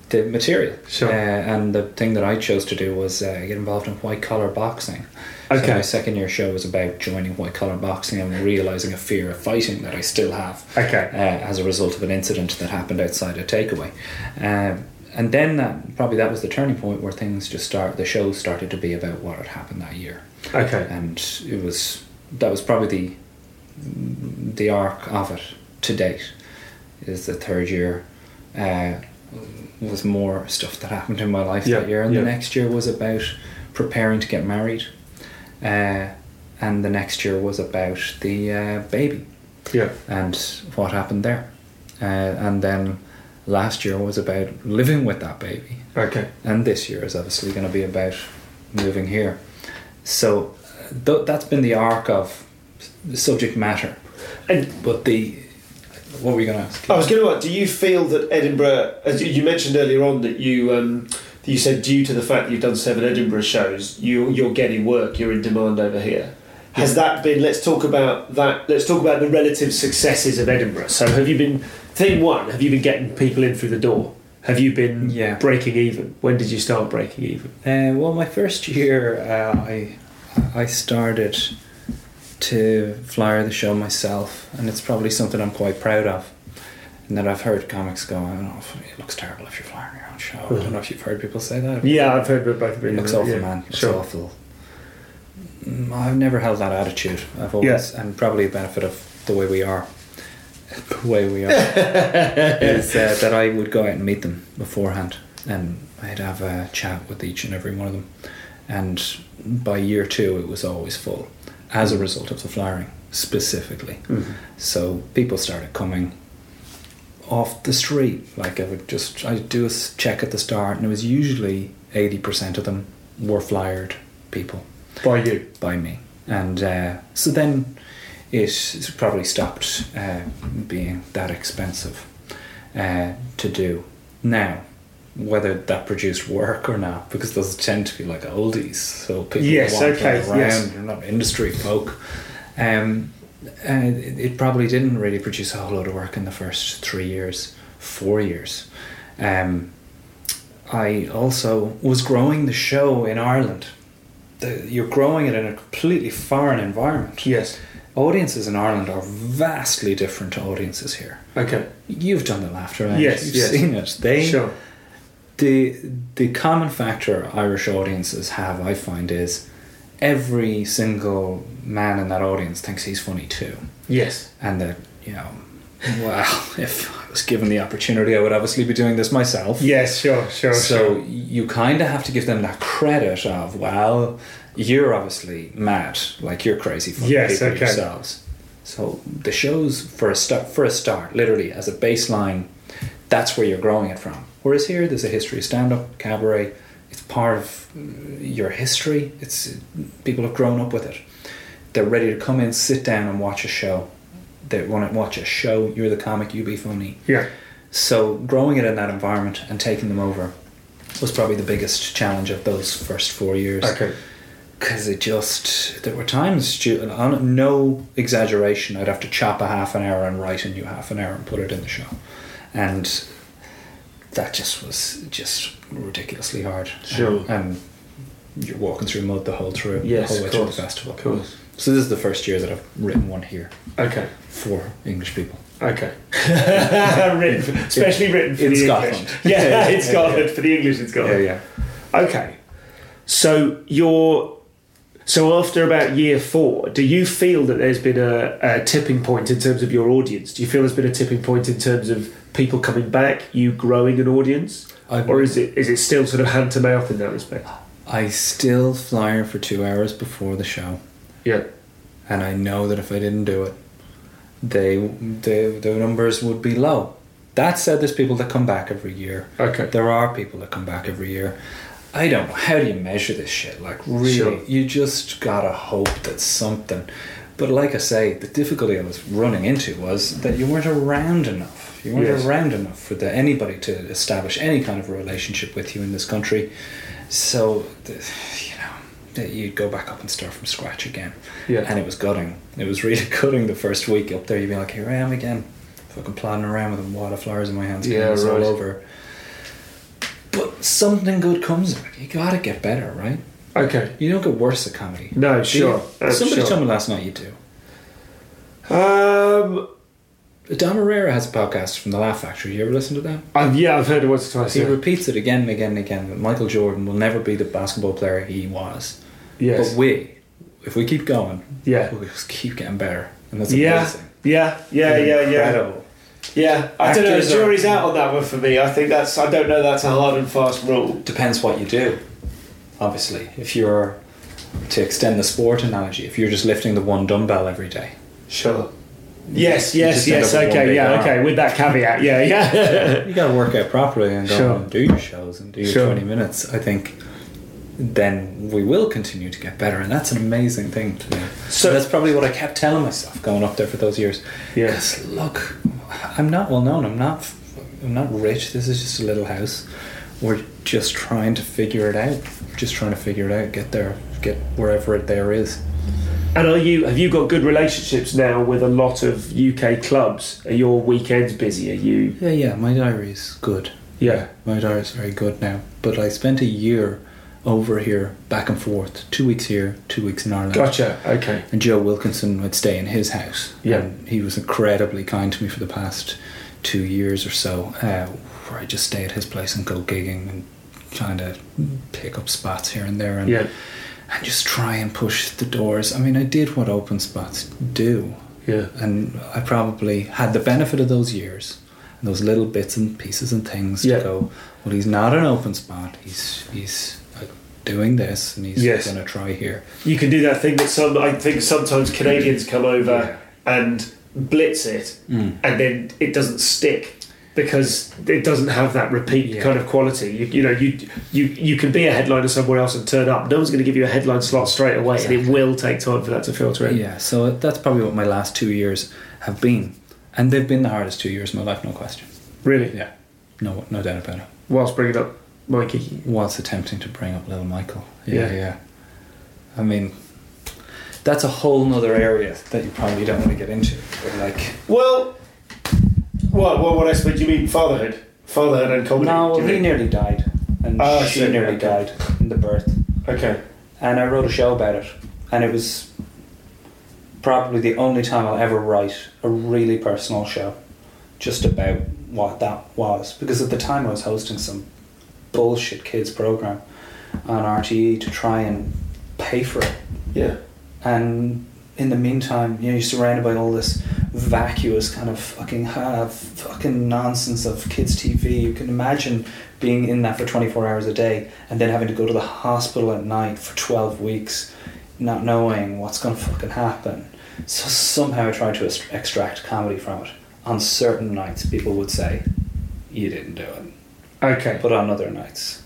the material. Sure. Uh, and the thing that I chose to do was uh, get involved in white collar boxing. So Okay. my second year show was about joining white collar boxing and realizing a fear of fighting that I still have. Okay. Uh, as a result of an incident that happened outside a takeaway. Um, and then that probably that was the turning point where things just start. The show started to be about what had happened that year Okay. and it was that was probably the the arc of it to date is the third year uh, was more stuff that happened in my life Yeah, that year and yeah. the next year was about preparing to get married uh, and the next year was about the uh, baby Yeah. and what happened there uh, and then last year was about living with that baby Okay. and this year is obviously going to be about moving here. So th- that's been the arc of the subject matter. And But the what were you going to ask? I was going to ask, do you feel that Edinburgh, as you- mentioned earlier on, that you um, you said due to the fact that you've done seven Edinburgh shows, you you're getting work, you're in demand over here. Has that been? Let's talk about that. Let's talk about the relative successes of Edinburgh. So, have you been thing one? Have you been getting people in through the door? Have you been Yeah. breaking even? When did you start breaking even? Uh, well, my first year, uh, I I started to flyer the show myself, and it's probably something I'm quite proud of. And that I've heard comics go, I don't know, if it looks terrible if you're flying your own show. I don't know if you've heard people say that. Yeah, I've heard both of It looks awful, man. It's Sure. awful. Mm, I've never held that attitude. I've always, and probably a benefit of the way we are, the way we are, is uh, that I would go out and meet them beforehand, and I'd have a chat with each and every one of them, and by year two, it was always full as a result of the flyering specifically. So people started coming off the street. Like I would just, I'd do a check at the start, and it was usually 80% of them were flyered people By you. by me. And uh, so then it probably stopped uh, being that expensive uh, to do. Now, whether that produced work or not, because those tend to be like oldies, so people Yes, want okay, around, yes. they're not industry folk. Um, uh, it it probably didn't really produce a whole lot of work in the first three years, four years. Um, I also was growing the show in Ireland. The, you're growing it in a completely foreign environment. Yes. Audiences in Ireland are vastly different to audiences here. Okay. You've done the laughter. Yes, You've yes. seen it. They Sure. the the common factor Irish audiences have, I find, is every single man in that audience thinks he's funny too, Yes. and that you know, well, if was given the opportunity, I would obviously be doing this myself. Yes. Sure. Sure. So sure. you kind of have to give them that credit of, well, you're obviously mad, like you're crazy for Yes, okay. yourselves. So the shows for a start, for a start, literally as a baseline, that's where you're growing it from. Whereas here, there's a history of stand-up, cabaret. It's part of uh, your history. It's people have grown up with it. They're ready to come in, sit down, and watch a show. They want to watch a show. You're the comic. You be funny. Yeah. So growing it in that environment and taking them over was probably the biggest challenge of those first four years. Okay. Because it just there were times, on no exaggeration, I'd have to chop a half an hour and write a new half an hour and put it in the show, and that just was just ridiculously hard. Sure. And, and you're walking through mud the whole through Yes, the whole way through the festival. of course. So this is the first year that I've written one here Okay. for English people. Okay. written, especially written for in the Scotland. English. Yeah, in Scotland for the English in Scotland. yeah. Yeah. Okay. So you're so after about year four, do you feel that there's been a, a tipping point in terms of your audience? Do you feel there's been a tipping point in terms of people coming back, you growing an audience, I- or is it is it still sort of hand to mouth in that respect? I still flyer for two hours before the show, Yeah. and I know that if I didn't do it, they the the numbers would be low. That said, there's people that come back every year. Okay. There are people that come back every year. I don't know how do you measure this shit. Like really, Sure. you just gotta hope that something. But like I say, the difficulty I was running into was that you weren't around enough. You weren't Yes. around enough for the, anybody to establish any kind of a relationship with you in this country. So, the, that you'd go back up and start from scratch again. Yeah. And it was gutting. It was really gutting the first week up there. You'd be like, here I am again, fucking plodding around with a wad of flowers in my hands. Yeah, right. all over. But something good comes of it. You gotta get better, right? Okay. You don't get worse at comedy. No, you? sure. Uh, Somebody sure. told me last night you do. Um. Dom Irrera has a podcast from the Laugh Factory. You ever listen to that? I've, yeah, I've heard it once or twice. He Yeah. repeats it again and again and again that Michael Jordan will never be the basketball player he was. Yes. But we, if we keep going, Yeah. we'll just keep getting better. And that's Yeah. amazing. Yeah. Yeah. Yeah. Yeah. Incredible. Yeah. I don't know. The Actors are- jury's out on that one for me. I think that's. I don't know. That's a hard and fast rule. Depends what you do, obviously. If you're, to extend the sport analogy, if you're just lifting the one dumbbell every day, Sure. Yes, yes, yes. up with one Okay, yeah, arm. okay. With that caveat, yeah, yeah. you got to work out properly and go Sure. and do your shows and do your Sure. 20 minutes. I think then we will continue to get better, and that's an amazing thing to me. So- So that's probably what I kept telling myself going up there for those years. Yes. look, I'm not well known. I'm not. I'm not rich. This is just a little house. We're just trying to figure it out. Just trying to figure it out. Get there. Get wherever it there is. And are you? Have you got good relationships now with a lot of UK clubs? Are your weekends busy? Are you? Yeah, yeah. My diary's good. Yeah. My diary's very good now. But I spent a year over here, back and forth. Two weeks here, two weeks in Ireland. Gotcha. Okay. And Joe Wilkinson would stay in his house. Yeah. And he was incredibly kind to me for the past two years or so, uh, where I just stay at his place and go gigging and kind of pick up spots here and there. And, Yeah. And just try and push the doors. I mean, I did what open spots do. Yeah. And I probably had the benefit of those years and those little bits and pieces and things Yeah. to go, well, he's not an open spot. He's he's doing this, and he's Yes. going to try here. You can do that thing that some I think sometimes Canadians come over and blitz it, Mm. and then it doesn't stick because it doesn't have that repeat Yeah. kind of quality. You, you know, you you you can be a headliner somewhere else and turn up. No one's going to give you a headline slot straight away, and it will take time for that to filter in. Yeah, so that's probably what my last two years have been, and they've been the hardest two years of my life, no question. Really, Yeah, no, no doubt about it. whilst bringing up Mikey. Whilst attempting to bring up little Michael. Yeah. Yeah, yeah. I mean, that's a whole nother area that you probably don't want to get into. Like, Well, what what what aspect you mean? Fatherhood, fatherhood and comedy. no, well, he mean? nearly died, and Oh, she nearly okay. died in the birth. Okay. and I wrote a show about it, and it was probably the only time I'll ever write a really personal show, just about what that was. Because at the time I was hosting some bullshit kids program on RTE to try and pay for it, Yeah. and in the meantime, you know, you're surrounded by all this vacuous kind of fucking have fucking nonsense of kids TV. You can imagine being in that for 24 hours a day and then having to go to the hospital at night for 12 weeks, not knowing what's going to fucking happen. So somehow I tried to est- extract comedy from it. On certain nights, people would say, "You didn't do it," Okay. but on other nights,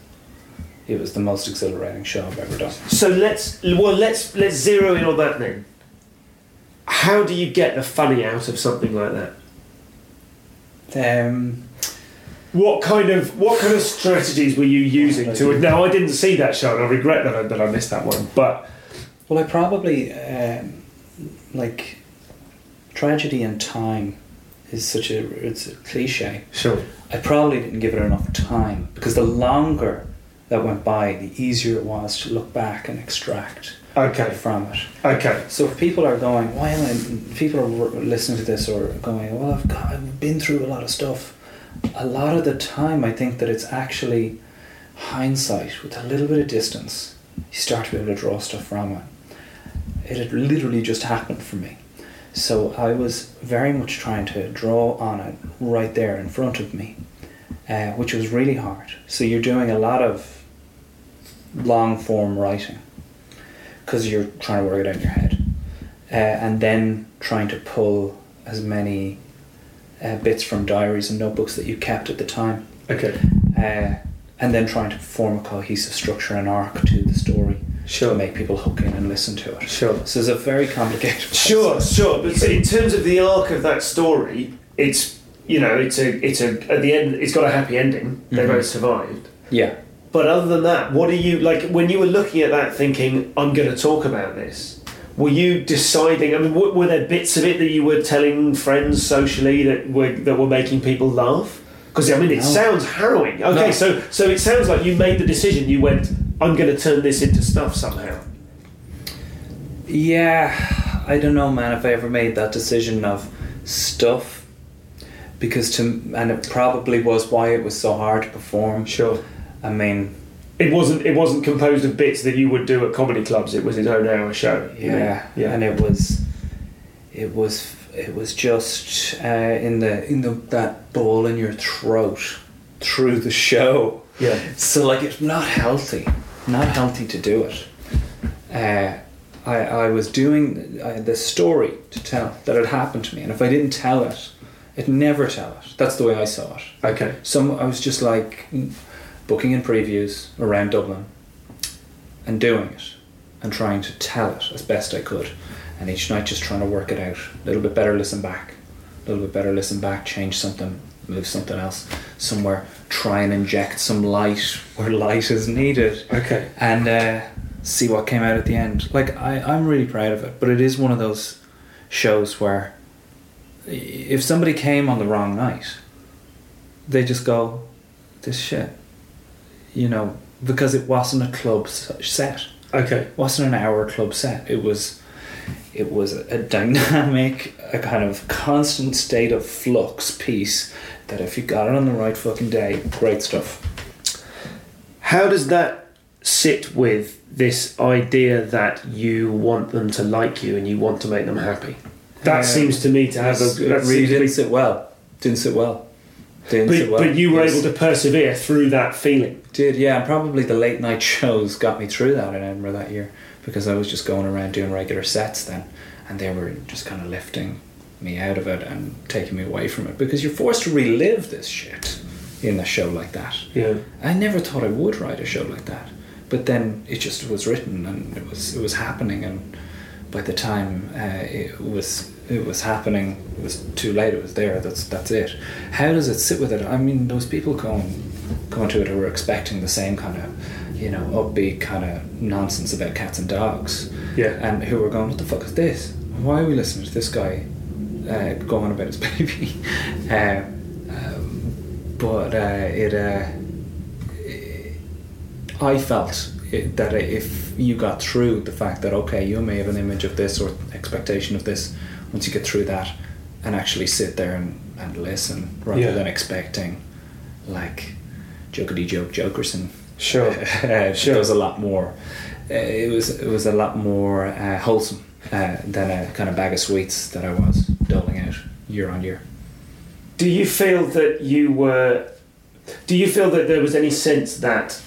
it was the most exhilarating show I've ever done. So let's well let's let's zero in on that then. How do you get the funny out of something like that? Um, What kind of what kind of strategies were you using to? It? Now I didn't see that show, and I regret that I, that I missed that one. But Well, I probably um, like tragedy and time is such a it's a cliche. sure, I probably didn't give it enough time because the longer that went by, the easier it was to look back and extract okay, from it. okay, So if people are going, why am I? People are listening to this or going, well, I've got, I've been through a lot of stuff. A lot of the time, I think that it's actually hindsight with a little bit of distance. You start to be able to draw stuff from it. It had literally just happened for me. So I was very much trying to draw on it right there in front of me, uh, which was really hard. So you're doing a lot of long form writing because you're trying to work it out in your head, uh, and then trying to pull as many uh, bits from diaries and notebooks that you kept at the time, okay, uh, and then trying to form a cohesive structure and arc to the story Sure. to make people hook in and listen to it. Sure. So it's a very complicated. sure, process. sure. But so in terms of the arc of that story, it's you know it's a it's a at the end it's got a happy ending. They Mhm. both survived. Yeah. But other than that, what are you like when you were looking at that, thinking I'm going to talk about this? Were you deciding? I mean, w- were there bits of it that you were telling friends socially that were that were making people laugh? Because I mean, it No. sounds harrowing. Okay, No. so so it sounds like you made the decision. You went, I'm going to turn this into stuff somehow. Yeah, I don't know, man, if I ever made that decision of stuff. Because to, and it probably was why it was so hard to perform. Sure. I mean, It wasn't. It wasn't composed of bits that you would do at comedy clubs. It was his own hour show. you mean? yeah, yeah. and it was, it was, it was just uh, in the in the that ball in your throat through the show. yeah. So like it's not healthy, not healthy to do it. Uh, I I was doing uh, the story to tell that had happened to me, and if I didn't tell it, it'd never tell it. That's the way I saw it. Okay. So I was just like booking in previews around Dublin and doing it and trying to tell it as best I could. And each night just trying to work it out. A little bit better, listen back. A little bit better, listen back, change something, move something else somewhere, try and inject some light where light is needed Okay. and uh, see what came out at the end. Like I, I'm really proud of it, but it is one of those shows where if somebody came on the wrong night, they just go, "This shit," you know, because it wasn't a club set. Okay. It wasn't an hour club set. It was, it was a, dynamic, a kind of constant state of flux piece. That if you got it on the right fucking day, great stuff. How does that sit with this idea that you want them to like you and you want to make them happy? That Yeah. seems to me to have a. That really didn't sit well. Didn't sit well. Didn't But, sit well. but you were Yes. able to persevere through that feeling. Did yeah, and probably the late night shows got me through that in Edinburgh that year because I was just going around doing regular sets then, and they were just kind of lifting me out of it and taking me away from it because you're forced to relive this shit in a show like that. Yeah. I never thought I would write a show like that, but then it just was written and it was it was happening, and by the time uh, it was it was happening, it was too late. It was there. That's that's it. How does it sit with it? I mean, those people going going to it who were expecting the same kind of you know upbeat kind of nonsense about cats and dogs, Yeah. and who were going, what the fuck is this? Why are we listening to this guy uh, go on about his baby? uh, um, but uh, it, uh, I felt it, that if you got through the fact that okay, you may have an image of this or expectation of this, once you get through that and actually sit there and, and listen rather Yeah. than expecting like jokety joke jokerson Sure. uh, Sure. Was a lot more. Uh, it was it was a lot more uh, wholesome uh, than a kind of bag of sweets that I was doling out year on year. Do you feel that you were? Do you feel that there was any sense that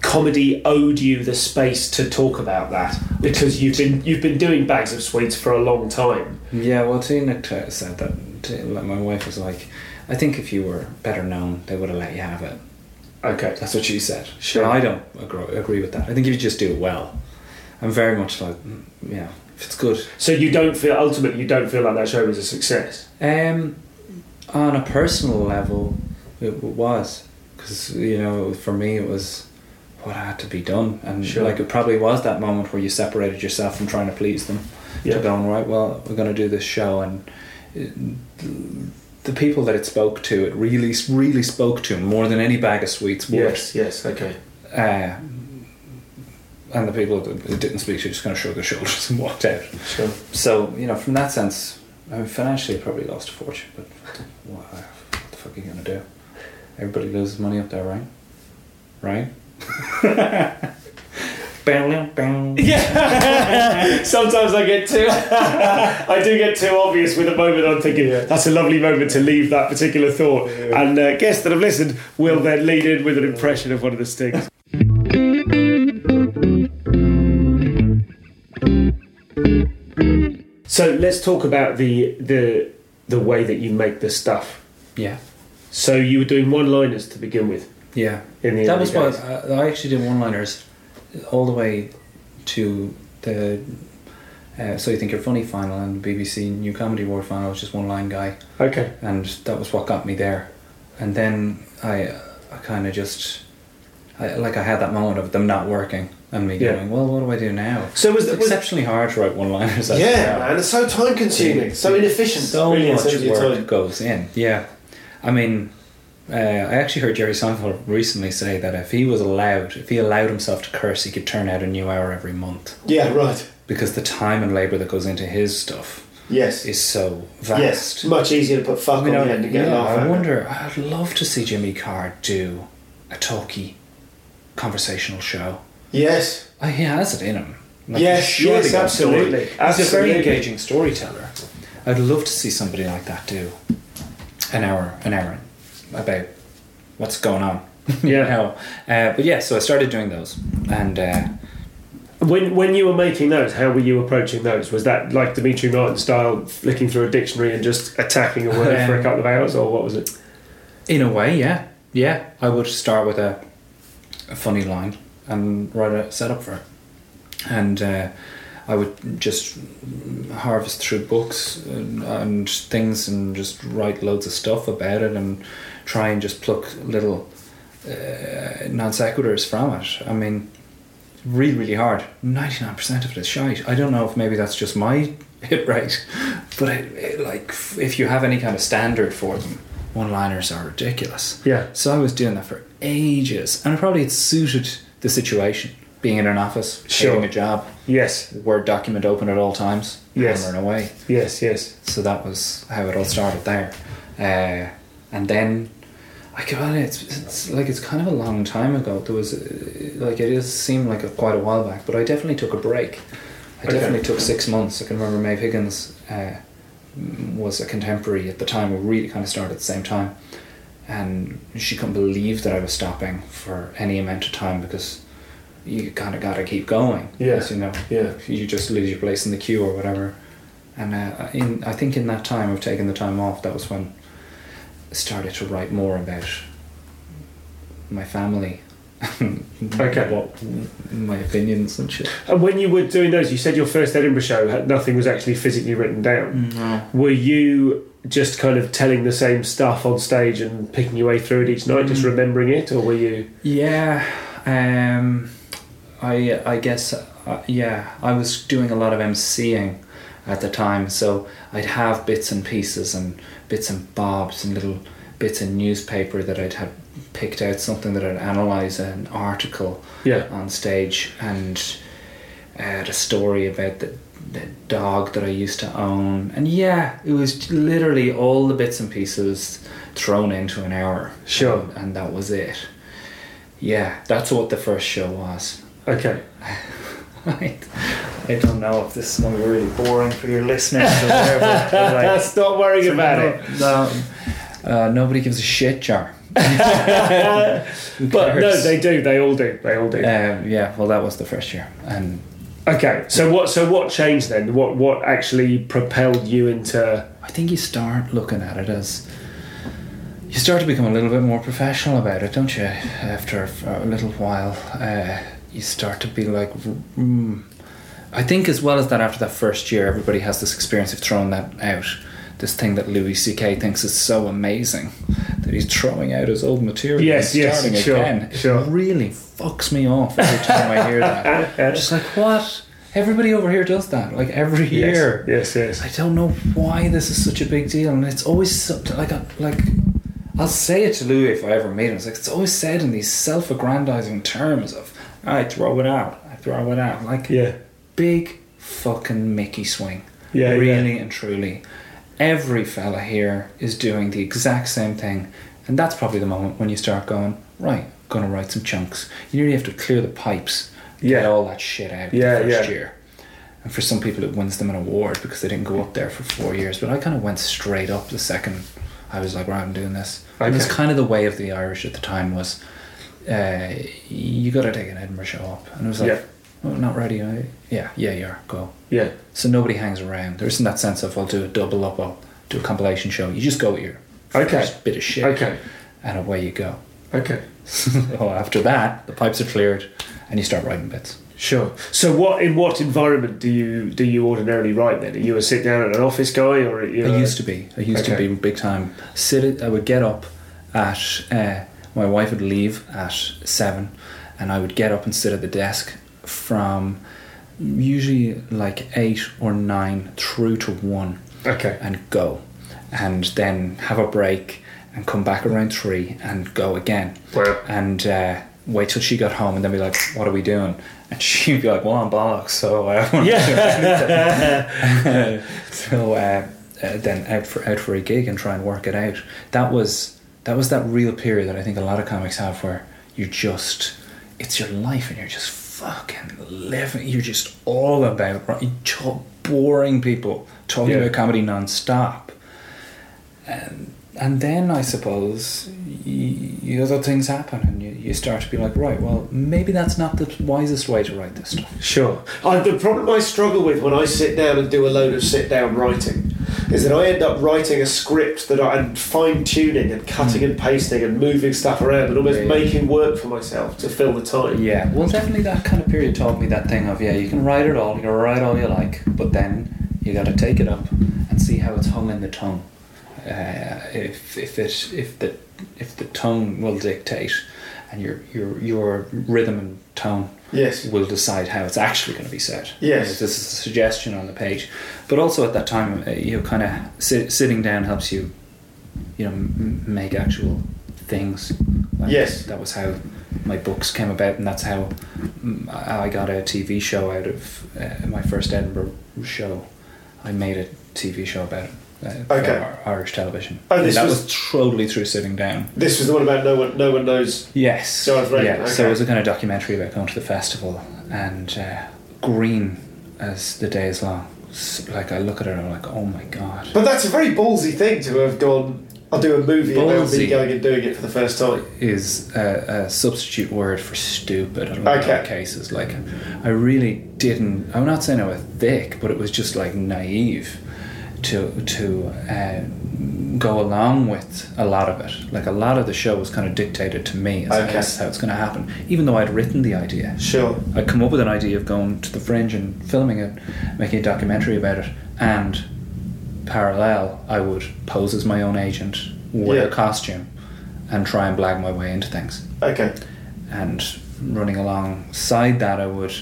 comedy owed you the space to talk about that because you've been you've been doing bags of sweets for a long time? Yeah, well, Tina said that. My wife was like, "I think if you were better known, they would have let you have it." Okay. That's what she said. Sure. And I don't agree, agree with that. I think if you just do it well, I'm very much like, mm, yeah, if it's good. So you don't feel ultimately you don't feel like that show was a success. Um, on a personal level, it was because you know for me it was what had to be done, and Sure. like it probably was that moment where you separated yourself from trying to please them Yeah. to going right. Well, we're going to do this show, and it, the people that it spoke to, it really, really spoke to more than any bag of sweets would. Yes. Yes. Okay. Uh, and the people that it didn't speak to just kind of shrugged their shoulders and walked out. Sure. So you know, from that sense, I mean, financially, I probably lost a fortune. But what, what the fuck are you gonna do? Everybody loses money up there, right? Right? Yeah. Sometimes I get too. I do get too obvious with a moment. I'm thinking that's a lovely moment to leave that particular thought, and uh, guests that have listened will then lead in with an impression of one of the stings. So let's talk about the the the way that you make the stuff. Yeah, So you were doing one-liners to begin with yeah. That was what days. uh, I actually did one-liners all the way to the. Uh, so you think you're funny final and the BBC New Comedy Award final I was just one line guy. Okay. and that was what got me there. And then I, I kind of just, I, like I had that moment of them not working and me Yeah. going, well, what do I do now? So was It's was exceptionally hard to write one-liners. as yeah, man, it's so time consuming, so inefficient. So really, much terms of your work goes in. Yeah, I mean, uh, I actually heard Jerry Seinfeld recently say that if he was allowed, if he allowed himself to curse, he could turn out a new hour every month Yeah, right. because the time and labor that goes into his stuff Yes. is so vast. Yes. Much easier to put fuck You know, on the end to get yeah, I of it. wonder. I'd love to see Jimmy Carr do a talky, conversational show. Yes. Oh, he has it in him. Like, Yes, yes, absolutely. He's a very engaging storyteller. I'd love to see somebody like that do an hour, an hour about what's going on. you Yeah. know? Uh, but yeah, so I started doing those, and uh, When when you were making those, how were you approaching those? Was that like Demetri Martin style, flicking through a dictionary and just attacking a word for a Um, couple of hours, or what was it? in a way, yeah, yeah, I would start with a, a funny line and write a setup for it, and uh, I would just harvest through books and, and things and just write loads of stuff about it and try and just pluck little uh, non sequiturs from it. I mean, really, really hard. Ninety nine percent of it is shite. I don't know if maybe that's just my hit rate, but it, it, like if you have any kind of standard for them, one liners are ridiculous. Yeah. So I was doing that for ages, and probably it suited the situation. Being in an office, Sure. having a job, Yes. Word document open at all times, Yes. hammering away. Yes. Yes. So that was how it all started there. Uh, and then, I got it. It's, it's like it's kind of a long time ago. There was like it is seemed like a, quite a while back, but I definitely took a break. I Okay. definitely took six months. I can remember Maeve Higgins uh, was a contemporary at the time. We really kind of started at the same time, and she couldn't believe that I was stopping for any amount of time because you kind of got to keep going. Yeah. You know, Yeah. you just lose your place in the queue or whatever. And uh, in, I think in that time of taking the time off, that was when started to write more about my family. Okay. What my opinions and shit. And when you were doing those, you said your first Edinburgh show, had- nothing was actually physically written down. No. Were you just kind of telling the same stuff on stage and picking your way through it each night, just remembering it, or were you? Yeah, um, I I guess uh, yeah, I was doing a lot of MCing at the time, so I'd have bits and pieces and bits and bobs and little bits of newspaper that I'd had picked out something that I'd analyse an article Yeah. on stage and I had a story about the, the dog that I used to own and yeah it was literally all the bits and pieces thrown into an hour Sure. and, and that was it yeah that's what the first show was Okay. I, I don't know if this is going to be really boring for your listeners or whatever like, Stop worrying about it. no, uh, nobody gives a shit jar But no, they do. They all do. They all do. um, yeah well that was the first year and Okay. So what? So what changed then? What? What actually propelled you into? I think you start looking at it as you start to become a little bit more professional about it, don't you? After a little while, uh, you start to be like, mm. I think as well as that, after that first year, everybody has this experience of throwing that out. This thing that Louis C.K. thinks is so amazing that he's throwing out his old material Yes, and yes, sure, again. sure. It really fucks me off every time I hear that. I'm just like, what? Everybody over here does that, like every year. Yes. Yes. I don't know why this is such a big deal, and it's always something like a, like I'll say it to Louis if I ever meet him. It's like it's always said in these self-aggrandizing terms of ah, I throw it out, I throw it out, like Yeah. big fucking Mickey swing. Yeah, really and truly, every fella here is doing the exact same thing, and that's probably the moment when you start going right. Gonna write some chunks. You really have to clear the pipes, get all that shit out Yeah, the first yeah. year. And for some people, it wins them an award because they didn't go up there for four years. But I kind of went straight up the second I was like, right, I'm doing this. And it's Okay. kind of the way of the Irish at the time was, uh, you got to take an Edinburgh show up. And it was like, Yeah. oh, not ready. I, yeah, yeah, you are. Go. Yeah. So nobody hangs around. There isn't that sense of, I'll do a double up, I'll do a compilation show. You just go with your Okay. first bit of shit. Okay. And away you go. Okay. so after that, the pipes are cleared and you start writing bits. Sure. So, what in what environment do you do you ordinarily write then? Are you a sit down at an office guy, or you? I used to be. I used to be big time. Sit. I would get up at. Uh, my wife would leave at seven, and I would get up and sit at the desk from usually like eight or nine through to one, Okay. and go, and then have a break and come back around three and go again. Wow. And uh, wait till she got home and then be like, "What are we doing?" And she'd be like, "Well, I'm bollocks." So uh, Yeah. so uh, uh, then out for out for a gig and try and work it out. That was that was that real period that I think a lot of comics have where you're just it's your life and you're just fucking living. You're just all about right, you talk, boring people talking Yeah. about comedy non-stop. And and then I suppose y other things happen and you, you start to be like, right, well, maybe that's not the wisest way to write this stuff. Sure. I, the problem I struggle with when I sit down and do a load of sit down writing is that I end up writing a script that I'm fine tuning and cutting hmm. and pasting and moving stuff around and almost Really? making work for myself to fill the time. Yeah, well, definitely that kind of period taught me that thing of yeah, you can write it all, you can write all you like, but then you got to take it up and see how it's hung in the tongue. Uh, if if it if the if the tone will dictate, and your your your rhythm and tone Yes. will decide how it's actually going to be said. Yes. this is a suggestion on the page, but also at that time, uh, you know, kind of sit, sitting down helps you, you know, m- make actual things. Like, Yes. that was how my books came about, and that's how mm, I I got a TV show out of uh, my first Edinburgh show. I made a TV show about it. Uh, Okay. Ir- Irish television. Oh, And this that was- was, totally through sitting down. This was the one about no one. No one knows. Yes. So I've read yeah. it, So it was a kind of documentary about going to the festival and uh, green as the day is long. S- Like I look at it, and I'm like, oh my god. But that's a very ballsy thing to have gone. I'll do a movie about me Ballsy. going and doing it for the first time. is a, a substitute word for stupid in a lot Okay. of cases. Like, I really didn't. I'm not saying I was thick, but it was just like naive to to uh, go along with a lot of it. Like a lot of the show was kind of dictated to me as Okay. as how it's going to happen, even though I'd written the idea. Sure. I'd come up with an idea of going to the fringe and filming it, making a documentary about it, and parallel, I would pose as my own agent, wear Yeah. a costume, and try and blag my way into things. Okay. And running alongside that, I would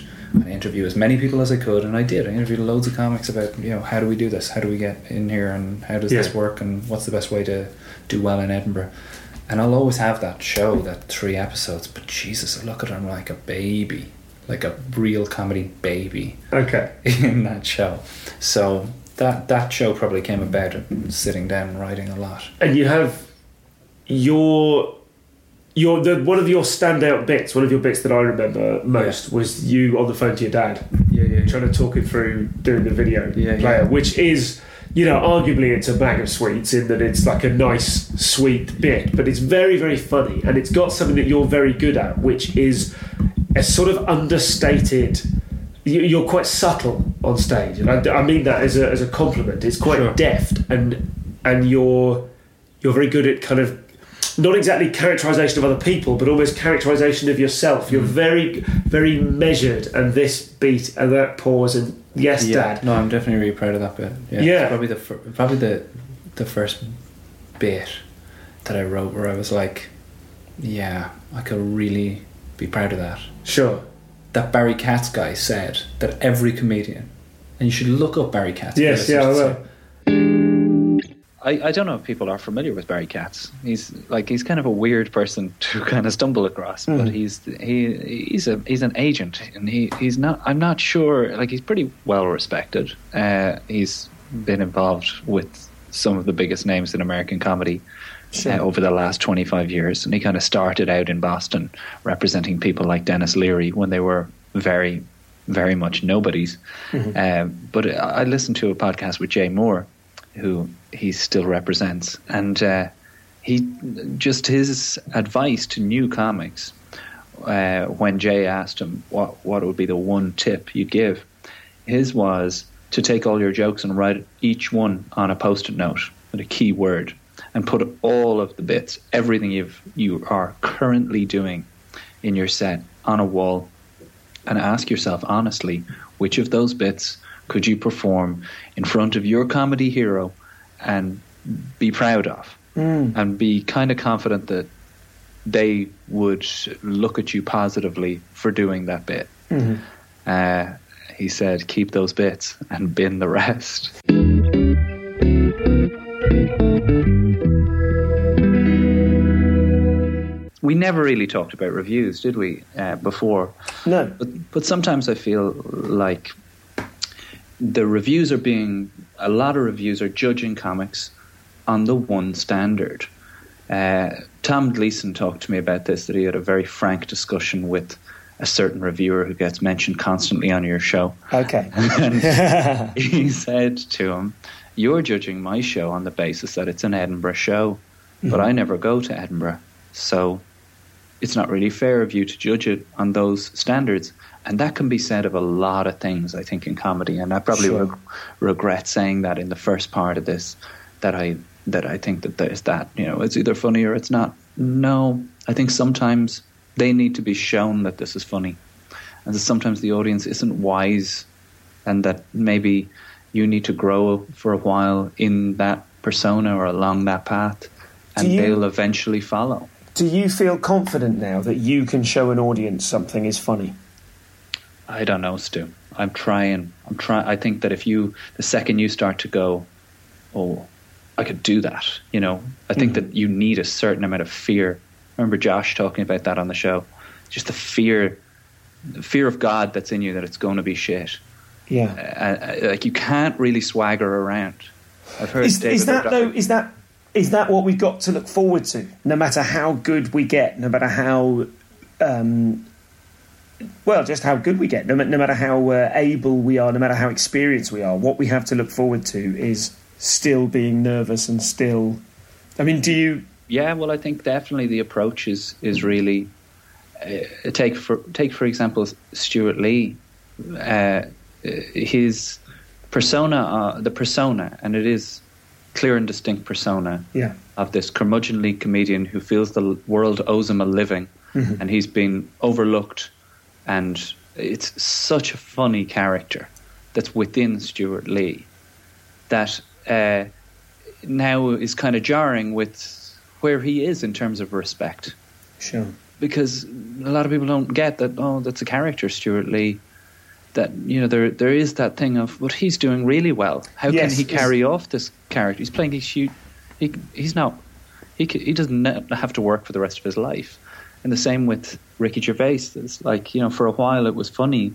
interview as many people as I could, and I did. I interviewed loads of comics about, you know, how do we do this? How do we get in here? And how does this work? And what's the best way to do well in Edinburgh? And I'll always have that show, that three episodes. But Jesus, I look at him like a baby, like a real comedy baby Okay. in that show. So that that show probably came about sitting down and writing a lot. And you have your your the one of your standout bits. One of your bits that I remember most was you on the phone to your dad, Yeah, yeah. trying to talk him through doing the video Yeah, player, yeah. which is. You know, arguably it's a bag of sweets in that it's like a nice, sweet bit, but it's very, very funny, and it's got something that you're very good at, which is a sort of understated. you- You're quite subtle on stage, and I, I mean that as a, as a compliment. It's quite Sure. deft, and and you're you're very good at kind of not exactly characterization of other people, but almost characterization of yourself. You're hmm. very very measured, and this beat and that pause and yes, dad. No, I'm definitely really proud of that bit. Yeah, Yeah. Probably the fir- probably the the first bit that I wrote where I was like, yeah, I could really be proud of that. Sure. That Barry Katz guy said that every comedian, and you should look up Barry Katz. Yes, yeah, I will. I, I don't know if people are familiar with Barry Katz. He's like he's kind of a weird person to kind of stumble across, but he's he he's a he's an agent, and he he's not. I'm not sure. Like he's pretty well respected. Uh, he's been involved with some of the biggest names in American comedy uh, over the last 25 years, and he kind of started out in Boston representing people like Denis Leary when they were very very much nobodies. Um, but I I listened to a podcast with Jay Mohr, who he still represents, and uh, he just his advice to new comics uh, when Jay asked him what what would be the one tip you'd give, his was to take all your jokes and write each one on a post-it note with a key word and put all of the bits, everything you've you are currently doing in your set on a wall and ask yourself honestly which of those bits could you perform in front of your comedy hero and be proud of and be kind of confident that they would look at you positively for doing that bit. Uh, he said, keep those bits and bin the rest. We never really talked about reviews, did we, uh, before? No. But, but sometimes I feel like the reviews are being, a lot of reviews are judging comics on the one standard. Uh, Tom Gleeson talked to me about this, that he had a very frank discussion with a certain reviewer who gets mentioned constantly on your show. Okay. And he said to him, You're judging my show on the basis that it's an Edinburgh show, but I never go to Edinburgh. So it's not really fair of you to judge it on those standards. And that can be said of a lot of things, I think, in comedy. And I probably Sure. reg- regret saying that in the first part of this, that I that I think that there's that, you know, it's either funny or it's not. No, I think sometimes they need to be shown that this is funny. And that sometimes the audience isn't wise and that maybe you need to grow for a while in that persona or along that path and you- they'll eventually follow. Do you feel confident now that you can show an audience something is funny? I don't know, Stu. I'm trying. I'm trying. I think that if you, the second you start to go, oh, I could do that, you know, I think that you need a certain amount of fear. I remember Josh talking about that on the show. Just the fear, the fear of God that's in you that it's going to be shit. Yeah. Uh, uh, like you can't really swagger around. I've heard Is, is that though? Is that is that what we've got to look forward to? No matter how good we get, no matter how, um, well, just how good we get, no, no matter how uh, able we are, no matter how experienced we are, what we have to look forward to is still being nervous and still I mean, do you? Yeah, well, I think definitely the approach is is really uh, take for take for example Stewart Lee, uh, his persona, uh, the persona, and it is clear and distinct persona Yeah. of this curmudgeonly comedian who feels the world owes him a living, Mm-hmm. and he's been overlooked, and it's such a funny character that's within Stewart Lee that uh, now is kind of jarring with where he is in terms of respect Sure. because a lot of people don't get that. Oh, that's a character, Stewart Lee. That you know, there there is that thing of, what he's doing really well. How Yes, can he carry off this character? He's playing these huge. He he's not. He he doesn't have to work for the rest of his life. And the same with Ricky Gervais. It's like you know, for a while it was funny.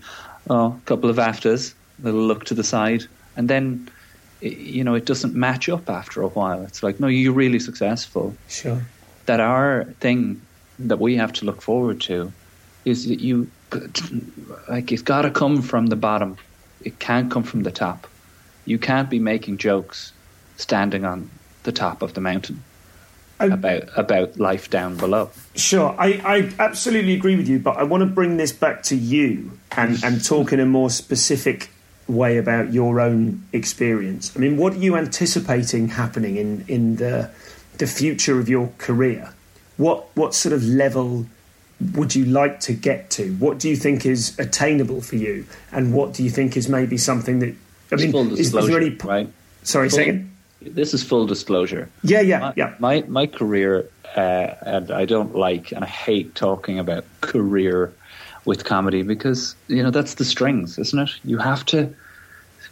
Oh, a couple of afters, a little look to the side, and then. You know, it doesn't match up after a while. It's like, no, you're really successful Sure. that our thing that we have to look forward to is that you like it's got to come from the bottom it can't come from the top you can't be making jokes standing on the top of the mountain I- about about life down below Sure, I, I absolutely agree with you, but I want to bring this back to you and, and talk in a more specific way about your own experience. I mean, what are you anticipating happening in, in the the future of your career? What what sort of level would you like to get to? What do you think is attainable for you, and what do you think is maybe something that I mean? is, is there any? right Sorry, Full- second. This is full disclosure Yeah, yeah, my, yeah. my my career, uh, and I don't like and I hate talking about career with comedy because you know that's the strings, isn't it? You have to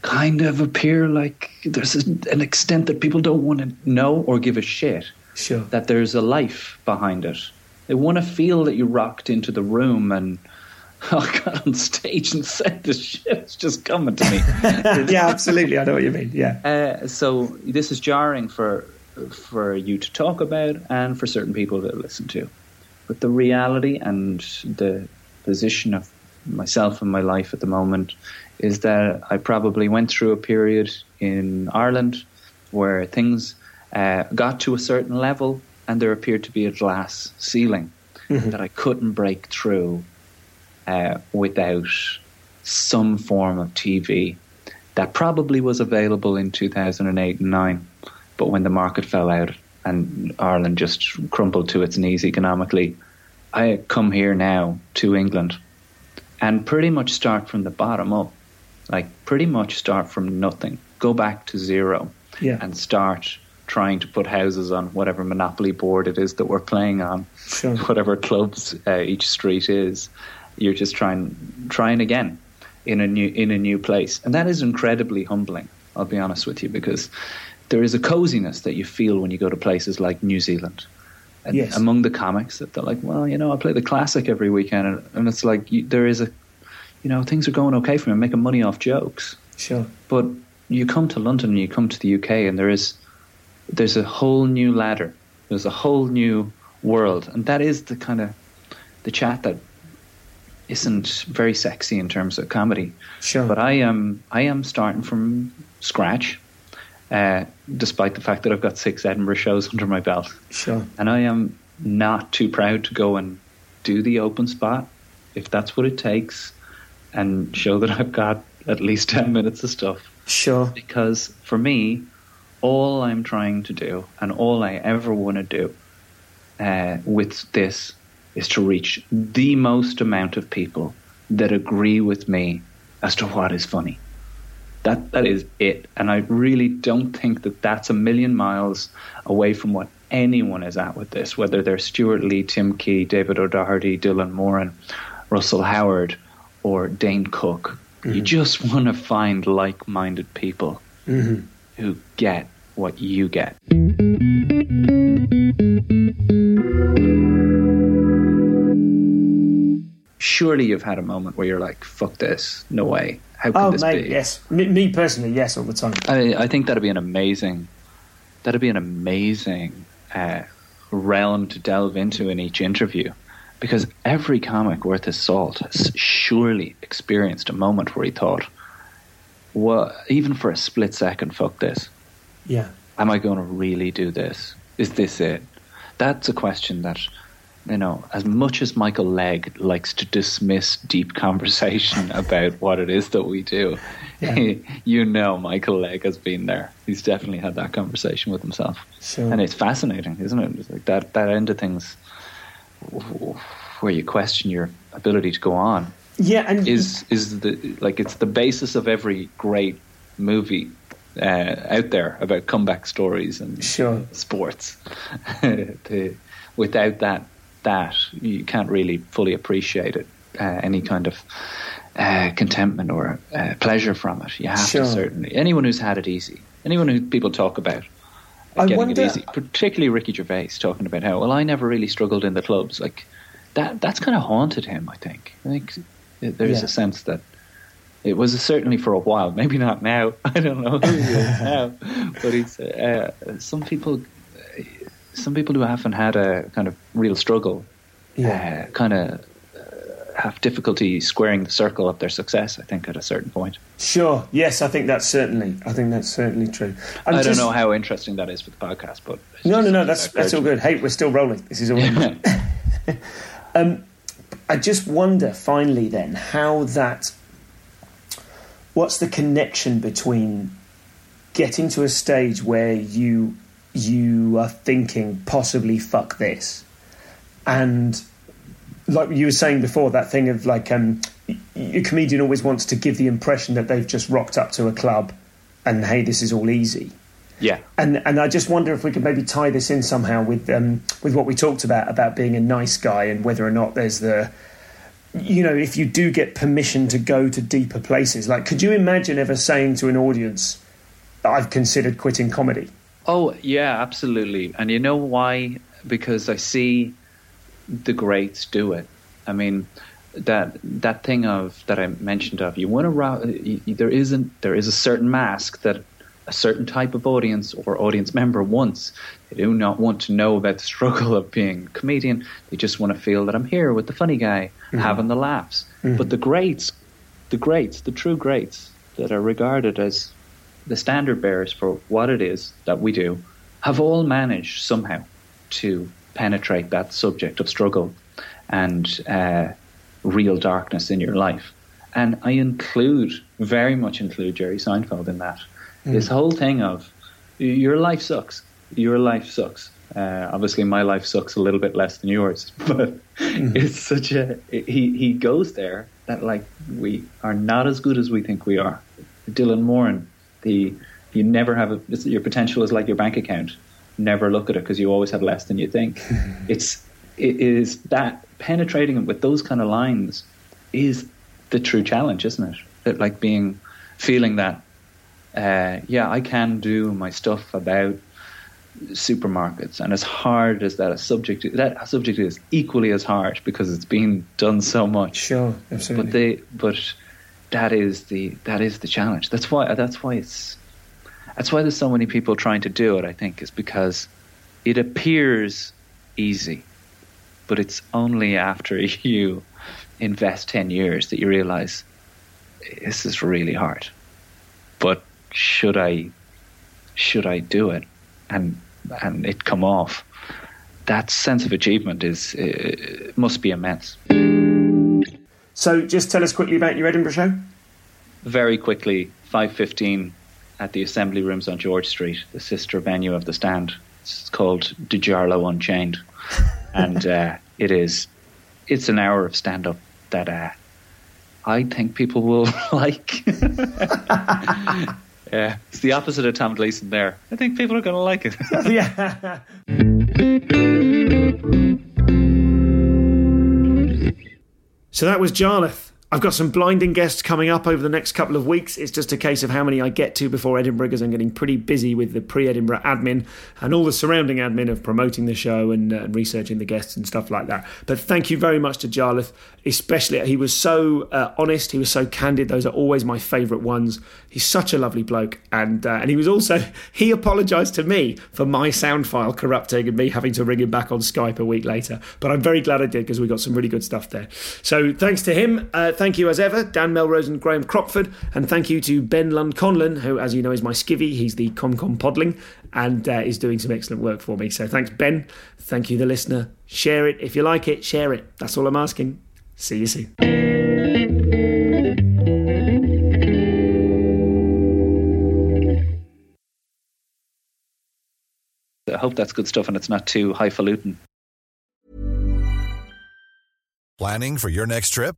kind of appear like there's an extent that people don't want to know or give a shit Sure. that there's a life behind it. They want to feel that you rocked into the room and. I got on stage and said the shit's just coming to me. yeah, absolutely. I know what you mean. Yeah. Uh, so this is jarring for for you to talk about and for certain people to listen to. But the reality and the position of myself and my life at the moment is that I probably went through a period in Ireland where things uh, got to a certain level and there appeared to be a glass ceiling that I couldn't break through uh, without some form of TV that probably was available in 2008 and 9. But when the market fell out and Ireland just crumbled to its knees economically, I come here now to England and pretty much start from the bottom up. Like, pretty much start from nothing, go back to zero, Yeah. and start trying to put houses on whatever monopoly board it is that we're playing on Sure. whatever clubs uh, each street is. You're just trying trying again in a new in a new place, and that is incredibly humbling. I'll be honest with you because there is a coziness that you feel when you go to places like New Zealand. And Yes. Among the comics, that they're like, well, you know, I play the classic every weekend, and, and it's like you, there is a, you know, things are going okay for me. I'm making money off jokes. Sure. But you come to London and you come to the UK, and there is there's a whole new ladder. There's a whole new world, and that is the kind of the chat that isn't very sexy in terms of comedy. Sure. But I am I am starting from scratch, uh, despite the fact that I've got six Edinburgh shows under my belt, Sure. and I am not too proud to go and do the open spot if that's what it takes, and show that I've got at least ten minutes of stuff Sure. because for me, all I'm trying to do and all I ever want to do uh, with this is to reach the most amount of people that agree with me as to what is funny. That that is it, and I really don't think that that's a million miles away from what anyone is at with this. Whether they're Stewart Lee, Tim Key, David O'Doherty, Dylan Moran, Russell Howard, or Dane Cook. You mm-hmm. just want to find like-minded people mm-hmm. who get what you get. Surely you've had a moment where you're like, "Fuck this! No way! How could Oh, this mate, be?" yes. Me, me personally, yes, all the time. I, I think that'd be an amazing, that'd be an amazing uh, realm to delve into in each interview, because every comic worth his salt has surely experienced a moment where he thought, "What? Even for a split second, fuck this! Yeah. Am I going to really do this? Is this it? That's a question that, you know, as much as Michael Legge likes to dismiss deep conversation about what it is that we do, yeah. you know Michael Legge has been there. He's definitely had that conversation with himself. Sure. And it's fascinating, isn't it? It's like that, that end of things where you question your ability to go on. Yeah, and is is the like it's the basis of every great movie uh, out there about comeback stories and sure. sports. the, without that, that you can't really fully appreciate it. Uh, any kind of uh, contentment or uh, pleasure from it. You have sure. to certainly. Anyone who's had it easy, anyone who people talk about I getting wonder, it easy, particularly Ricky Gervais talking about how well I never really struggled in the clubs. Like that, that's kind of haunted him. I think. I think there's yeah. a sense that it was certainly for a while. Maybe not now. I don't know who he is now, but he's uh, some people. Some people who haven't had a kind of real struggle, yeah. uh, kind of uh, have difficulty squaring the circle of their success. I think at a certain point. Sure. Yes, I think that's certainly. I think that's certainly true. I'm I do not know how interesting that is for the podcast, but no, no, no. That's that's all good. Hey, we're still rolling. This is all. um, I just wonder, finally, then, how that what's the connection between getting to a stage where you you are thinking possibly fuck this. And like you were saying before that thing of like um a comedian always wants to give the impression that they've just rocked up to a club and hey this is all easy. Yeah. And and i just wonder if we could maybe tie this in somehow with um with what we talked about about being a nice guy and whether or not there's the you know, if you do get permission to go to deeper places, like, could you imagine ever saying to an audience, I've considered quitting comedy? Oh, yeah, absolutely. And you know why? Because I see the greats do it. I mean, that that thing of that I mentioned of you want to there isn't there is a certain mask that a certain type of audience or audience member wants. They do not want to know about the struggle of being a comedian. They just want to feel that I'm here with the funny guy mm-hmm. having the laughs. Mm-hmm. But the greats, the greats, the true greats that are regarded as the standard bearers for what it is that we do, have all managed somehow to penetrate that subject of struggle and uh, real darkness in your life. And I include, very much include Jerry Seinfeld in that. Mm. This whole thing of your life sucks. Your life sucks. Uh, obviously, my life sucks a little bit less than yours, but mm. it's such a he he goes there that like we are not as good as we think we are. Dylan Moran, the you never have a, your potential is like your bank account. Never look at it because you always have less than you think. it's it is that penetrating it with those kind of lines is the true challenge, isn't it? That like being feeling that uh, yeah, I can do my stuff about supermarkets, and as hard as that a subject that subject is, equally as hard because it's been done so much. Sure, absolutely. But they, but that is the that is the challenge. That's why that's why it's that's why there's so many people trying to do it. I think is because it appears easy, but it's only after you invest ten years that you realize this is really hard. But should I should I do it and and it come off that sense of achievement is uh, must be immense so just tell us quickly about your Edinburgh show very quickly 5:15 at the assembly rooms on George Street the sister venue of the stand it's called DiGiarlo Unchained and uh, it is it's an hour of stand up that uh, I think people will like Yeah, it's the opposite of Tom Gleeson there. I think people are going to like it. yeah. So that was Jarlath. I've got some blinding guests coming up over the next couple of weeks. It's just a case of how many I get to before Edinburgh, because I'm getting pretty busy with the pre Edinburgh admin and all the surrounding admin of promoting the show and, uh, researching the guests and stuff like that. But thank you very much to Jarlath, especially. He was so uh, honest, he was so candid. Those are always my favourite ones. He's such a lovely bloke. And, uh, and he was also, he apologised to me for my sound file corrupting and me having to ring him back on Skype a week later. But I'm very glad I did because we got some really good stuff there. So thanks to him. Thank you as ever, Dan Melrose and Graham Crockford, and thank you to Ben Lund Conlon, who, as you know, is my skivvy. He's the ComCom Podling and uh, is doing some excellent work for me. So thanks, Ben. Thank you, the listener. Share it if you like it. Share it. That's all I'm asking. See you soon. I hope that's good stuff and it's not too highfalutin. Planning for your next trip?